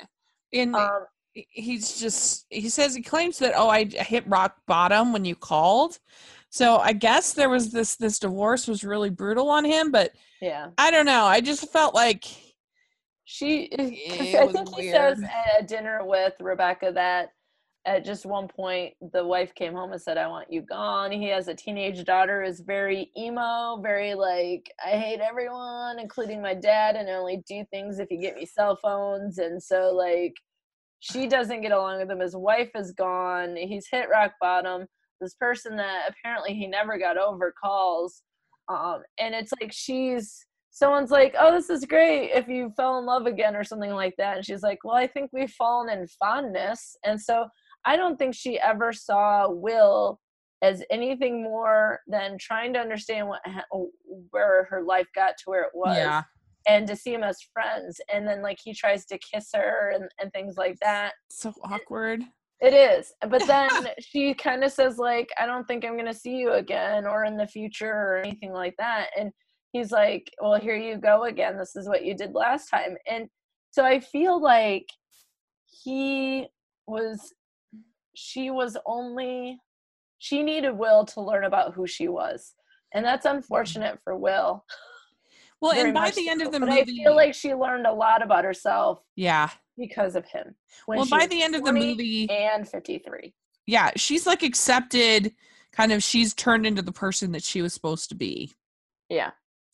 And um, he's just, he says, he claims that, oh, I hit rock bottom when you called. So I guess there was this, this divorce was really brutal on him, but yeah I don't know. I just felt like, she i was think he says at a dinner with rebecca that at just one point the wife came home and said i want you gone he has a teenage daughter is very emo very like i hate everyone including my dad and I only do things if you get me cell phones and so like she doesn't get along with him. His wife is gone. He's hit rock bottom. This person that apparently he never got over calls. Um and it's like she's someone's like oh this is great if you fell in love again or something like that. And she's like well i think we've fallen in fondness. And so i don't think she ever saw will as anything more than trying to understand what where her life got to where it was. Yeah. And to see him as friends and then like he tries to kiss her and, and things like that so awkward. It is. But then she kind of says, like, I don't think I'm going to see you again or in the future or anything like that. And he's like, Well, here you go again. This is what you did last time. And so I feel like he was, she was only, she needed Will to learn about who she was. And that's unfortunate for Will. Well, Very and by the end of the but movie, I feel like she learned a lot about herself yeah. because of him. when Well, by the end of the movie, and 53. yeah, she's like accepted. Kind of, she's turned into the person that she was supposed to be. Yeah.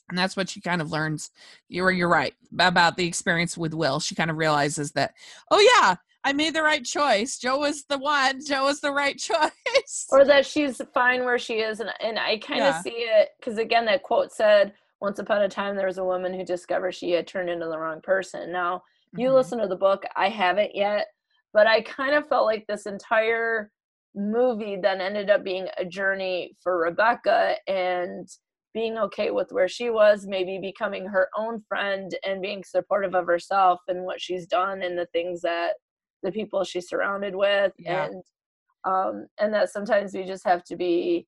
and that's what she kind of learns you're you're right about the experience with will she kind of realizes that oh yeah i made the right choice joe was the one joe was the right choice or that she's fine where she is and, and i kind of Yeah. see it because again that quote said once upon a time there was a woman who discovered she had turned into the wrong person now you Mhm. listen to the book i haven't yet but i kind of felt like this entire movie then ended up being a journey for rebecca and being okay with where she was maybe becoming her own friend and being supportive of herself and what she's done and the things that the people she's surrounded with Yeah. and um and that sometimes we just have to be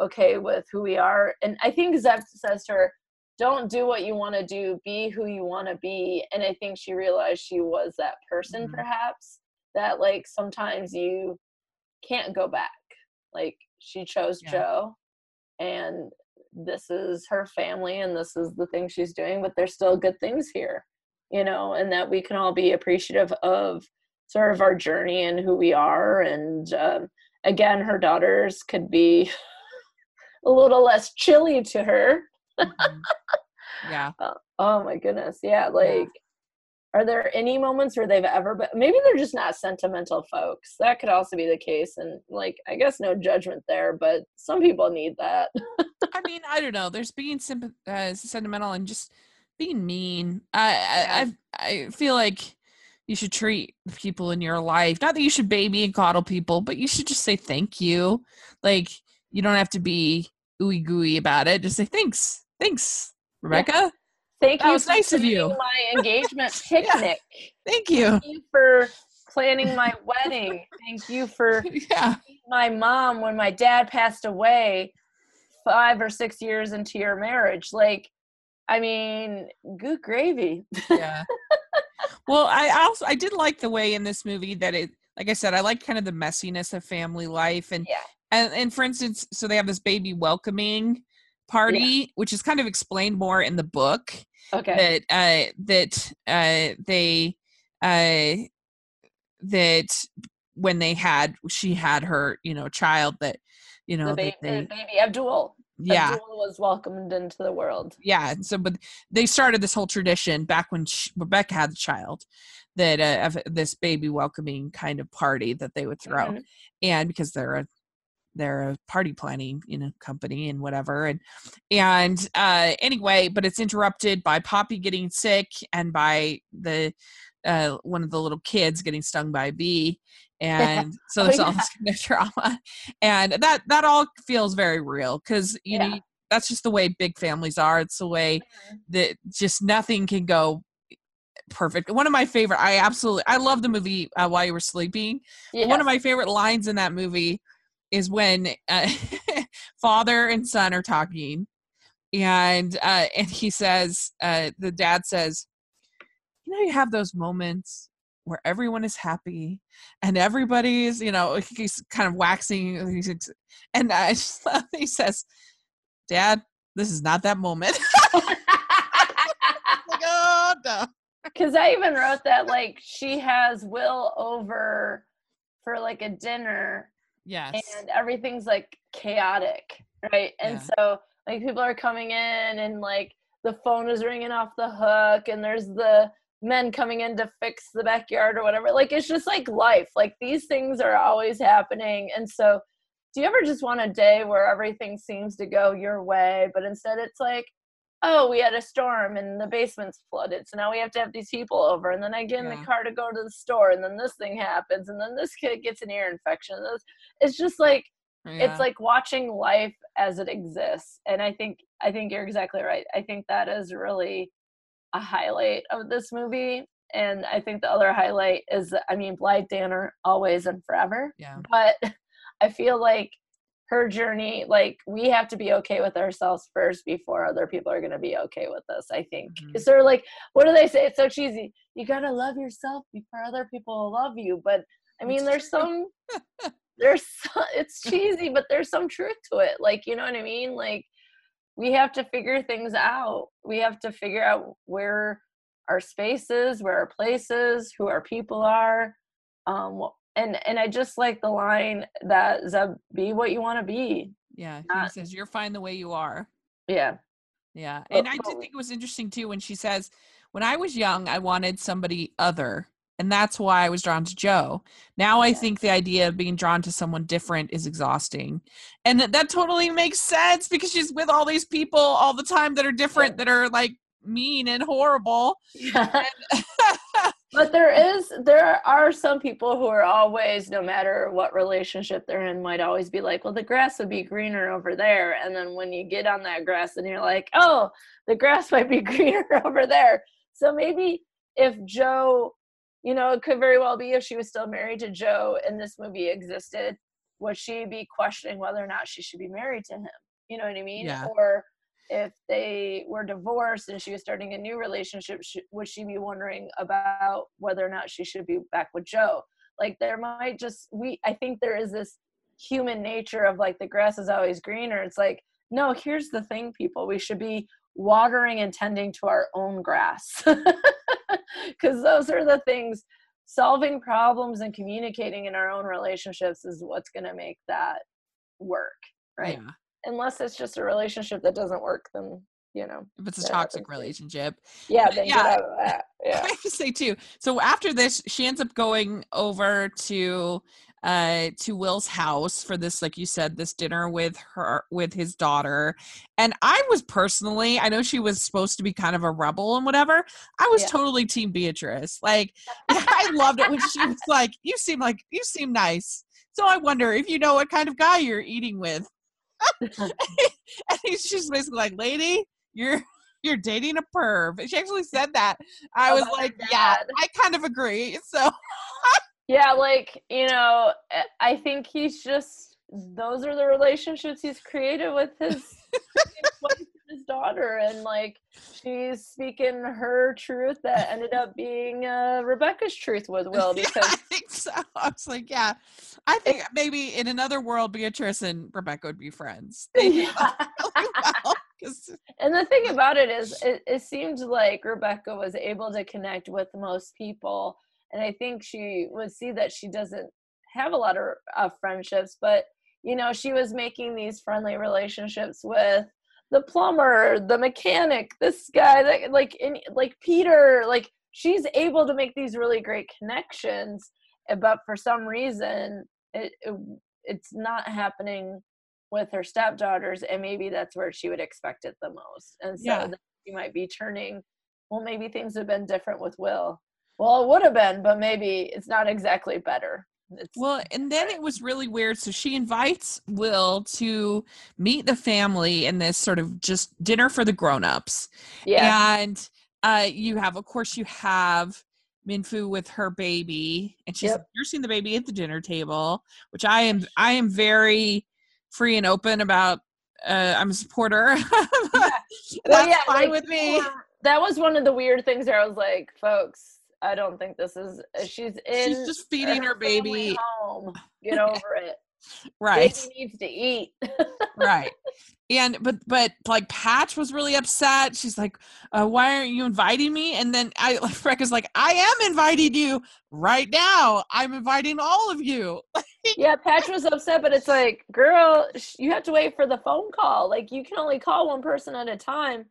okay with who we are and i think Zeb says to her don't do what you want to do be who you want to be and i think she realized she was that person Mhm. perhaps that like sometimes you can't go back like she chose Yeah. joe and this is her family and this is the thing she's doing but there's still good things here you know and that we can all be appreciative of sort of our journey and who we are and um, again her daughters could be a little less chilly to her. Mhm. yeah. Oh my goodness. Yeah like are there any moments where they've ever been maybe they're just not sentimental folks. That could also be the case and like i guess no judgment there but some people need that. I mean i don't know. There's being sympa- uh, sentimental and just being mean. I, I i i feel like you should treat the people in your life not that you should baby and coddle people but you should just say thank you. Like you don't have to be ooey gooey about it. Just say thanks. Thanks rebecca. Thank That you was for nice of you. my engagement picnic. Thank you. Thank you for planning my wedding. Thank you for yeah. my mom when my dad passed away five or six years into your marriage. Like i mean good gravy. Yeah. Well i also i did like the way in this movie that it like i said i like kind of the messiness of family life and Yeah. And, and for instance so they have this baby welcoming party which is kind of explained more in the book okay. that uh that uh they uh that when they had she had her you know child that you know the, ba- they the baby abdul. Yeah. Abdul was welcomed into the world. Yeah so but they started this whole tradition back when sh rebecca had the child that uh, of this baby welcoming kind of party that they would throw Mhm. and because they're a they're a party planning you know company and whatever and and uh anyway but it's interrupted by poppy getting sick and by the uh one of the little kids getting stung by a bee and so Oh, there's all yeah. this kind of trauma and that that all feels very real because you Yeah. know that's just the way big families are it's the way Mhm. that just nothing can go perfect one of my favorite i absolutely i love the movie uh, while you were sleeping yes. one of my favorite lines in that movie is when uh, father and son are talking and uh and he says uh the dad says you know you have those moments where everyone is happy and everybody's you know he's kind of waxing and I just love he says dad this is not that moment. Like oh no. Because I even wrote that like she has Will over for like a dinner yes and everything's like chaotic, right? And Yeah. so like people are coming in and like the phone is ringing off the hook and there's the men coming in to fix the backyard or whatever. Like it's just like life. Like these things are always happening. And so do you ever just want a day where everything seems to go your way, but instead it's like, oh, we had a storm and the basement's flooded, so now we have to have these people over, and then I get in Yeah. the car to go to the store, and then this thing happens, and then this kid gets an ear infection. It's just like Yeah. it's like watching life as it exists, and I think I think you're exactly right. I think that is really a highlight of this movie and I think the other highlight is, I mean, Blythe Danner always and forever. Yeah. But I feel like her journey, like we have to be okay with ourselves first before other people are going to be okay with us. I think. Mhm. So like, what do they say? It's so cheesy. You gotta love yourself before other people will love you. But I mean, there's some. There's so, it's cheesy, but there's some truth to it. Like you know what I mean? Like we have to figure things out. We have to figure out where our space is, where our places who our people are. Um, and and I just like the line that Zeb, be what you want to be. Yeah. He says, You're fine the way you are. Yeah, Yeah. And I did think it was interesting too when she says, When I was young, I wanted somebody other. And that's why I was drawn to Joe. Now I Yeah. think the idea of being drawn to someone different is exhausting. And that, that totally makes sense because she's with all these people all the time that are different, that are like mean and horrible. yeah. but there is there are some people who are always no matter what relationship they're in might always be like well the grass would be greener over there. And then when you get on that grass and you're like oh the grass might be greener over there. So maybe if joe you know it could very well be if she was still married to joe and this movie existed would she be questioning whether or not she should be married to him? You know what i mean? Yeah. or if they were divorced and she was starting a new relationship sh- would she be wondering about whether or not she should be back with joe? Like there might just we i think there is this human nature of like the grass is always greener. It's like no here's the thing people. We should be watering and tending to our own grass. Because those are the things. Solving problems and communicating in our own relationships is what's going to make that work right? Yeah. Unless it's just a relationship that doesn't work then you know If it's a toxic relationship. yeah yeah. get out of that I have to say too. So after this, she ends up going over to uh to Will's house for this, like you said, this dinner with her with his daughter. And I was personally, I know she was supposed to be kind of a rebel and whatever. I was Yeah. totally team Beatrice. Like I loved it when she was like, You seem like you seem nice. So I wonder if you know what kind of guy you're eating with. and he's just basically like, lady, you're you're dating a perv. She actually said that. I was About her like, yeah. I kind of agree. So yeah like you know eh, i think he's just those are the relationships he's created with his his wife and his daughter and like she's speaking her truth that ended up being uh, rebecca's truth with will Yeah, because I think so. I was like, yeah, I think maybe in another world, Beatrice and Rebecca would be friends. Yeah. really well, 'cause- And the thing about it is, it, it seemed like Rebecca was able to connect with most people. And I think she would see that she doesn't have a lot of uh, friendships, but, you know, she was making these friendly relationships with the plumber, the mechanic, this guy, that, like, in, like Peter, like, she's able to make these really great connections. eh, But for some reason, it, it it's not happening with her stepdaughters and maybe that's where she would expect it the most and so Yeah. she might be turning well maybe things have been different with will well it would have been but maybe it's not exactly better it's well, and then it was really weird. So she invites Will to meet the family in this sort of just dinner for the grown-ups. yeah And uh, you have, of course, you have Minfoo with her baby, and she's Yep. nursing the baby at the dinner table, which I am. I am very free and open about. Uh, I'm a supporter. That's Well, yeah, fine like, with me. that was one of the weird things where i was like folks i don't think this is uh, she's in She's just feeding her family baby. home get over it Right, baby needs to eat right. And but but like Patch was really upset. She's like, uh, "Why aren't you inviting me?" And then I like Rebecca's like, "I am inviting you right now. I'm inviting all of you." yeah, Patch was upset, but it's like, girl, sh- you have to wait for the phone call. Like, you can only call one person at a time.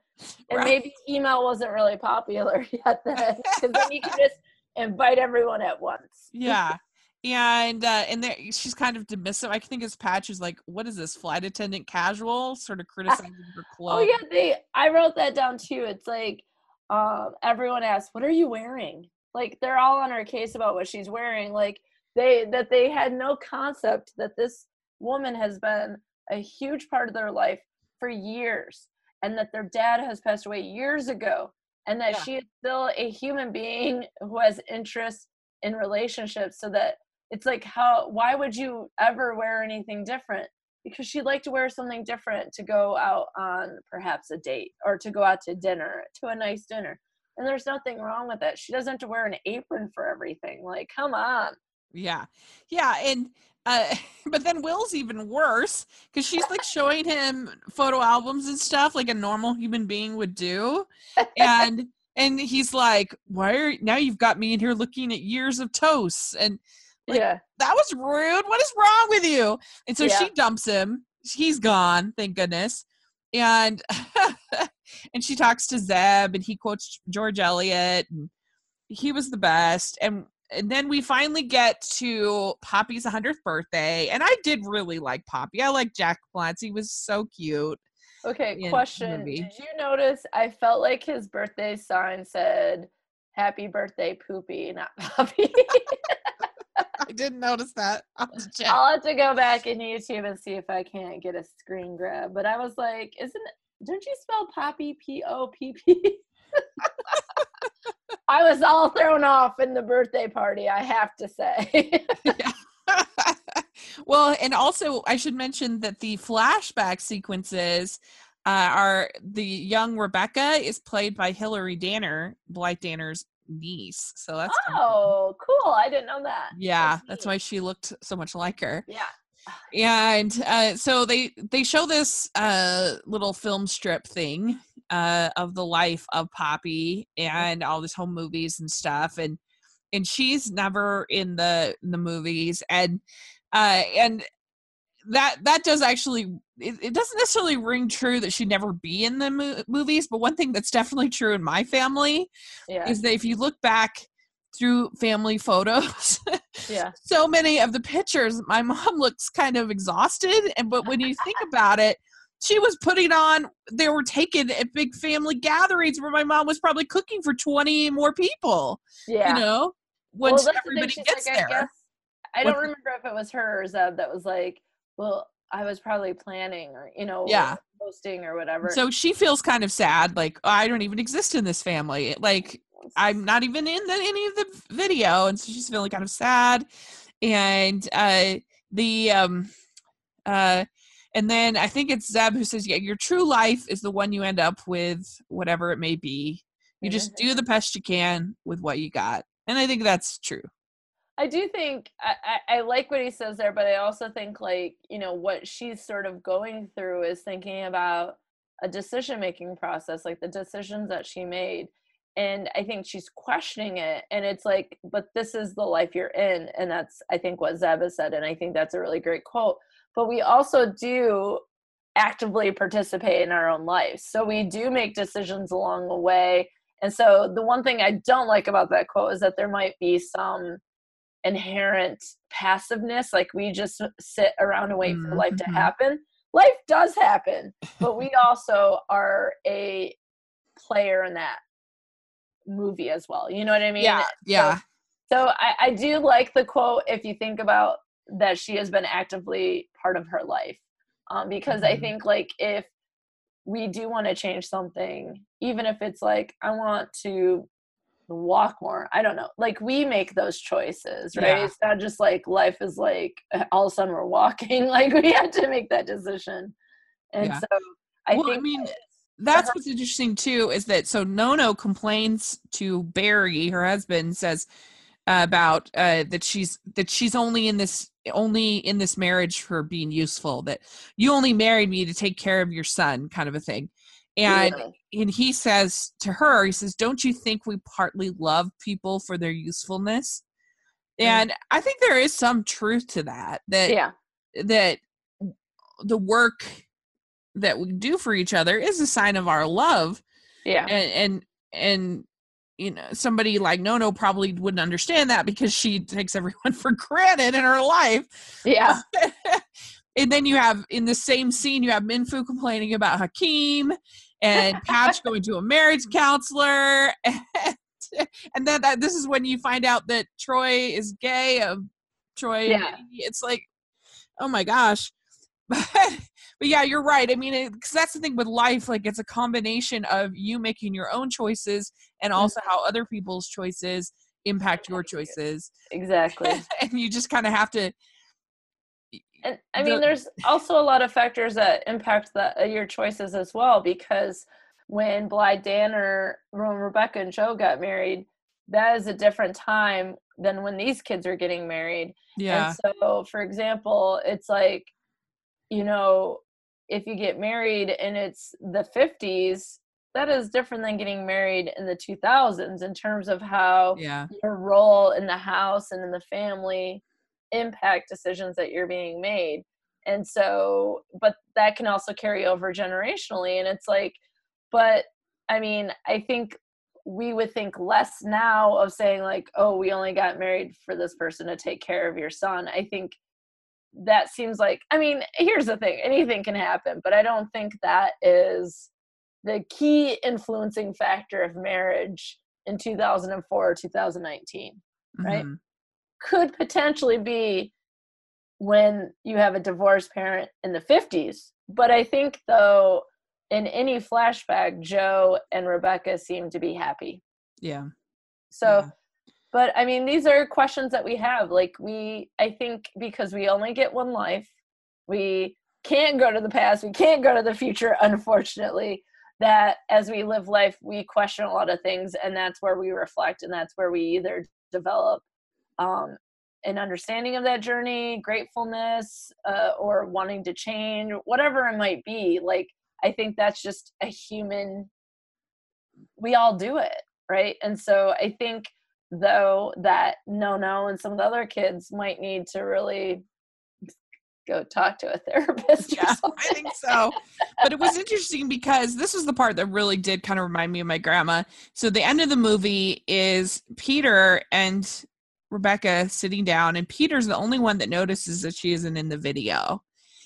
And Right. maybe email wasn't really popular yet then, because then you can just invite everyone at once. yeah and uh and there she's kind of dismissive i think it's patch is like what is this flight attendant casual sort of criticizing her clothes. Oh yeah, they. I wrote that down too. It's like, um, everyone asks, "What are you wearing?" Like they're all on her case about what she's wearing. Like they that they had no concept that this woman has been a huge part of their life for years, and that their dad has passed away years ago. and that Yeah. she is still a human being who has interests in relationships so that it's like how why would you ever wear anything different because she'd like to wear something different to go out on perhaps a date or to go out to dinner to a nice dinner and there's nothing wrong with it she doesn't have to wear an apron for everything like come on Yeah. Yeah. And, uh, but then Will's even worse because she's like showing him photo albums and stuff like a normal human being would do. And, and he's like, why are now you've got me in here looking at years of toasts? And Like, yeah that was rude. What is wrong with you? And so Yeah. she dumps him. He's gone, thank goodness. And and she talks to Zeb and he quotes George Eliot and he was the best. And and then we finally get to Poppy's 100th birthday. And I did really like Poppy. I like Jack Palance. He was so cute. Okay, question. Did you notice I felt like his birthday sign said happy birthday poopy, not puppy? I didn't notice that. I'll have to check. I'll have to go back in YouTube and see if I can't get a screen grab. But I was like, isn't don't you spell poppy P O P P? I was all thrown off in the birthday party, I have to say. well, and also I should mention that the flashback sequences uh, are the young Rebecca is played by Hilary Danner, Blythe Danner's niece. So that's oh, cool. I didn't know that. yeah, That's that's why she looked so much like her. Yeah. And uh, so they they show this uh, little film strip thing uh, of the life of Poppy and all these home movies and stuff, and and she's never in the in the movies, and uh, and that that does actually it, it doesn't necessarily ring true that she'd never be in the mo- movies, but one thing that's definitely true in my family Yeah. is that if you look back through family photos Yeah. so many of the pictures my mom looks kind of exhausted and but when you think about it she was putting on they were taken at big family gatherings where my mom was probably cooking for 20 more people Yeah. you know once that's the thing, everybody gets like, there I, guess, I don't remember if it was her or Zeb that was like, well, I was probably planning or, you know, Yeah. posting or whatever. so she feels kind of sad like "Oh, i don't even exist in this family like i'm not even in the, any of the video and so she's feeling kind of sad. And uh the um uh and then i think it's zeb who says yeah your true life is the one you end up with whatever it may be. You just do the best you can with what you got. And i think that's true. I do think I, I, I like what he says there, but I also think like, you know, what she's sort of going through is thinking about a decision making process, like the decisions that she made. And I think she's questioning it. And it's like, but this is the life you're in. And that's, I think, what zeba said. And I think that's a really great quote. But we also do actively participate in our own lives. So we do make decisions along the way. And so the one thing I don't like about that quote is that there might be some inherent passiveness like we just sit around and wait for life to Mhm. happen life does happen but we also are a player in that movie as well you know what i mean yeah yeah so I, I do like the quote if you think about that she has been actively part of her life um, because i Mhm. think like if we do want to change something even if it's like i want to walk more i don't know like we make those choices right Yeah. it's not just like life is like all of a sudden we're walking like we have to make that decision and Yeah. so i Well, I think mean, that that's what's interesting too is that so nono complains to barry her husband says uh, about uh, that she's that she's only in this only in this marriage for being useful that you only married me to take care of your son kind of a thing and Yeah. and he says to her he says don't you think we partly love people for their usefulness Mm. and i think there is some truth to that that yeah that the work that we do for each other is a sign of our love. Yeah. And and and you know somebody like nono probably wouldn't understand that because she takes everyone for granted in her life. Yeah. And then you have in the same scene you have minfoo complaining about hakeem and patch going to a marriage counselor. And, and then that, this is when you find out that troy is gay of troy. Yeah. it's like oh my gosh. But but yeah you're right. I mean because that's the thing with life like it's a combination of you making your own choices and Mm-hmm. also how other people's choices impact your choices. Exactly. And you just kind of have to and i mean The- there's also a lot of factors that impact the, uh, your choices as well because when blythe Danner, when rebecca and joe got married that is a different time than when these kids are getting married. Yeah. And so, for example, it's like, you know, if you get married and it's the 50s, that is different than getting married in the 2000s in terms of how yeah your role in the house and in the family impact decisions that you're being made. And so, but that can also carry over generationally. And it's like, but I mean, I think we would think less now of saying, like, oh, we only got married for this person to take care of your son. I think that seems like, I mean, here's the thing anything can happen, but I don't think that is the key influencing factor of marriage in 2004 or 2019 right? mhm. could potentially be when you have a divorced parent in the 50s. But I think, though, in any flashback, Joe and Rebecca seem to be happy. yeah So, Yeah. But I mean, these are questions that we have. Like, we, I think, because we only get one life, we can't go to the past, we can't go to the future, unfortunately. That as we live life, we question a lot of things, and that's where we reflect, and that's where we either develop um, an understanding of that journey, gratefulness, uh, or wanting to change, whatever it might be. Like, I think that's just a human, we all do it, right? And so I think, though, that no, no, and some of the other kids might need to really go talk to a therapist or yeah i think so but it was interesting because this was the part that really did kind of remind me of my grandma. So the end of the movie is peter and rebecca sitting down and peter's the only one that notices that she isn't in the video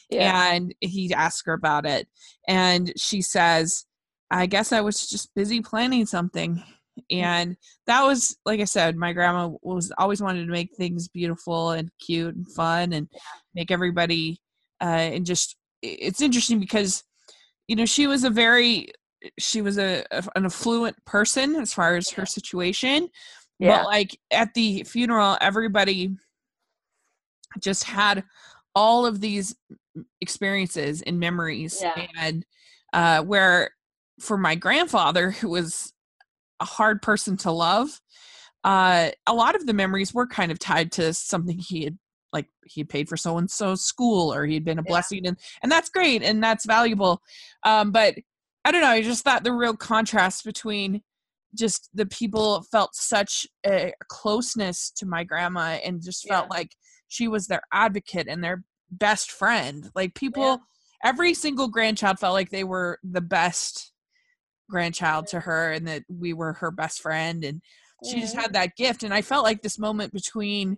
Yeah. and he asks her about it and she says i guess i was just busy planning something and that was like i said my grandma was always wanted to make things beautiful and cute and fun and make everybody uh and just it's interesting because you know she was a very she was a, a- an affluent person as far as her situation Yeah. but like at the funeral everybody just had all of these experiences and memories Yeah. and uh where for my grandfather who was a hard person to love uh a lot of the memories were kind of tied to something he had like he had paid for so and so school or he'd been a Yeah. blessing and and that's great and that's valuable um but i don't know i just thought the real contrast between just the people felt such a closeness to my grandma and just felt Yeah. like she was their advocate and their best friend like people every single grandchild felt like they were the best grandchild to her and that we were her best friend and she just had that gift and i felt like this moment between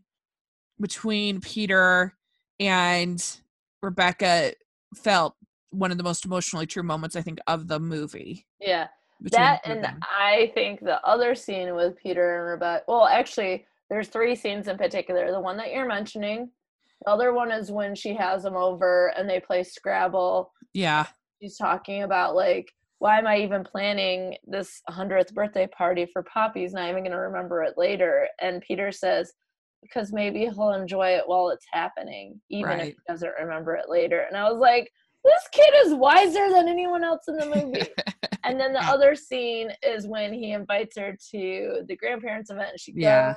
between peter and rebecca felt one of the most emotionally true moments i think of the movie Yeah. that the two of and them. I think the other scene with Peter and Rebecca. Well, actually, there's three scenes in particular. The one that you're mentioning. The other one is when she has them over and they play Scrabble. yeah She's talking about like, why am I even planning this hundredth birthday party for Poppy's? Not even going to remember it later. And Peter says, because maybe he'll enjoy it while it's happening, even if he doesn't remember it later. And I was like, this kid is wiser than anyone else in the movie. And then the other scene is when he invites her to the grandparents event and she goes Yeah.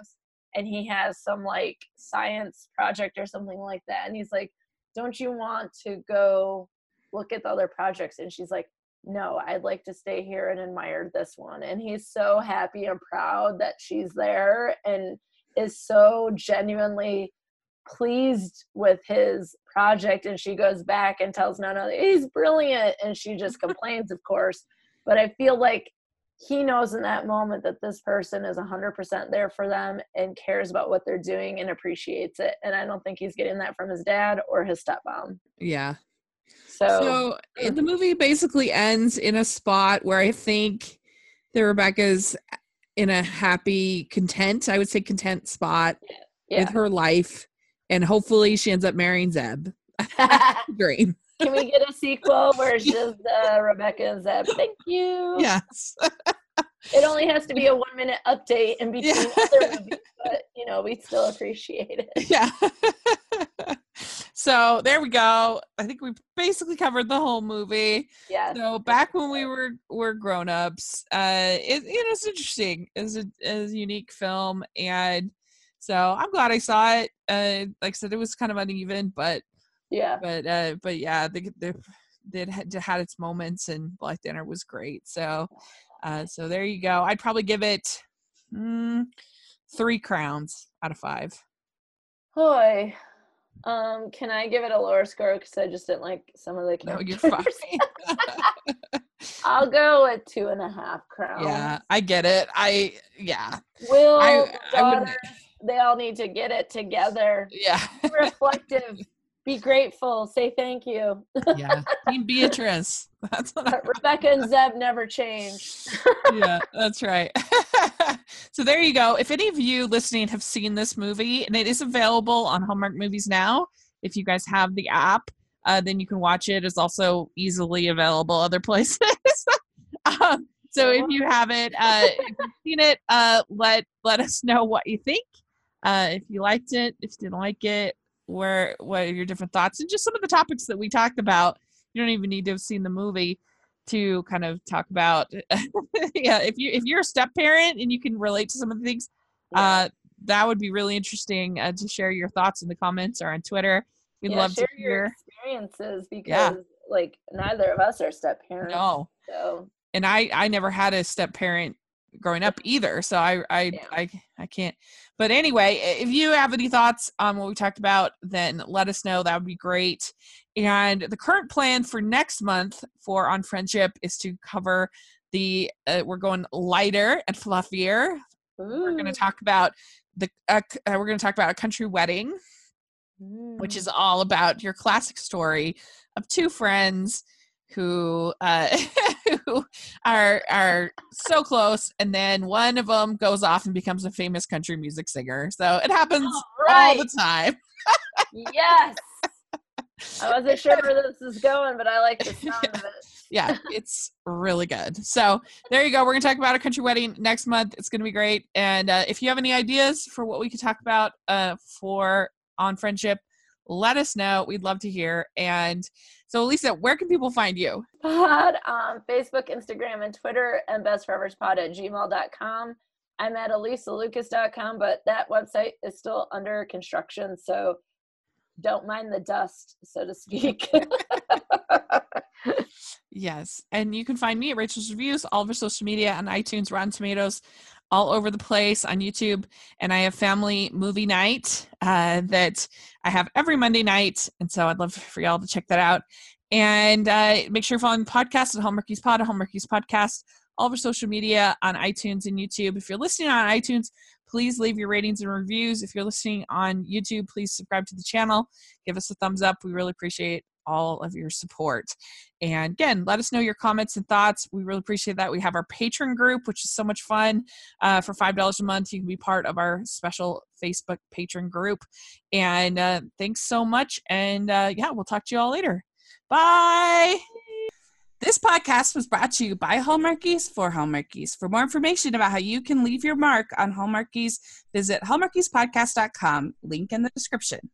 and he has some like science project or something like that. And he's like, Don't you want to go look at the other projects? And she's like, No, I'd like to stay here and admire this one. And he's so happy and proud that she's there and is so genuinely pleased with his project. And she goes back and tells NoNo he's brilliant. And she just complains of course. But I feel like he knows in that moment that this person is 100% there for them and cares about what they're doing and appreciates it. And I don't think he's getting that from his dad or his stepmom. Yeah so, So uh, the movie basically ends in a spot where I think that Rebecca's in a happy, content, I would say content spot yeah with her life. And hopefully she ends up marrying Zeb. Dream. Can we get a sequel where it's just uh, Rebecca and Zeb? Thank you. Yes. It only has to be a one minute update in between Yeah. other movies, but you know, we still appreciate it. yeah. So there we go. I think we basically covered the whole movie. Yeah. So back when we were were grown ups, uh, it you know it's interesting. It's a, a unique film, and so I'm glad I saw it. Uh, like I said, it was kind of uneven, but Yeah. but uh, but yeah, the the it had, it had its moments, and Blythe Danner was great. So uh, so there you go. I'd probably give it mm, three crowns out of five. Boy. Um, can I give it a lower score because I just didn't like some of the characters? No, you're fine. I'll go with two and a half crowns. yeah, I get it. I yeah Will I- the I daughters, they all need to get it together. yeah Be reflective. Be grateful. Say thank you. yeah. Team Beatrice. That's Rebecca and Zeb never change. yeah, that's right. so there you go. If any of you listening have seen this movie, and it is available on Hallmark Movies now, if you guys have the app, uh, then you can watch it. It's also easily available other places. um, so if you have it, uh, if you've seen it, uh, let let us know what you think. Uh, if you liked it, if you didn't like it, where what are your different thoughts, and just some of the topics that we talked about. You don't even need to have seen the movie to kind of talk about yeah if you if you're a step parent and you can relate to some of the things uh that would be really interesting uh, to share your thoughts in the comments or on twitter we'd Yeah, love to share your hear experiences because Yeah. like neither of us are step parents. no So and i i never had a step parent growing up either so i i Yeah. i, I can't but anyway if you have any thoughts on what we talked about then let us know that would be great and the current plan for next month for on friendship is to cover the uh, we're going lighter and fluffier we're going to talk about the uh, uh, we're going to talk about a country wedding which Mm. is all about your classic story of two friends who uh who are are so close and then one of them goes off and becomes a famous country music singer. So it happens All all right. the time. Yes. I wasn't sure where this is going, but I like the sound of it. yeah it's really good. So there you go. We're going to talk about a country wedding next month. It's going to be great. And uh, if you have any ideas for what we could talk about uh, for on friendship let us know we'd love to hear and so lisa where can people find you Pod on Facebook, Instagram, and Twitter, and bestforeverspod at gmail.com. I'm at elisalucas.com, but that website is still under construction, so don't mind the dust, so to speak. Yes. And you can find me at Rachel's Reviews, all of our social media on iTunes, Rotten Tomatoes, all over the place on YouTube. And I have family movie night uh, that I have every Monday night. And so I'd love for y'all to check that out. And uh, make sure you're following the podcast at Hallmarkies Pod, at Hallmarkies Podcast, all our social media on iTunes and YouTube. If you're listening on iTunes, please leave your ratings and reviews. If you're listening on YouTube, please subscribe to the channel. Give us a thumbs up. We really appreciate all of your support. And again, let us know your comments and thoughts. We really appreciate that. We have our Patreon group, which is so much fun. Uh, for $5 a month, you can be part of our special Facebook Patreon group. And uh, thanks so much. And uh, yeah, we'll talk to you all later. Bye. This podcast was brought to you by Hallmarkies for Hallmarkies. For more information about how you can leave your mark on Hallmarkies, visit hallmarkiespodcast.com. Link in the description.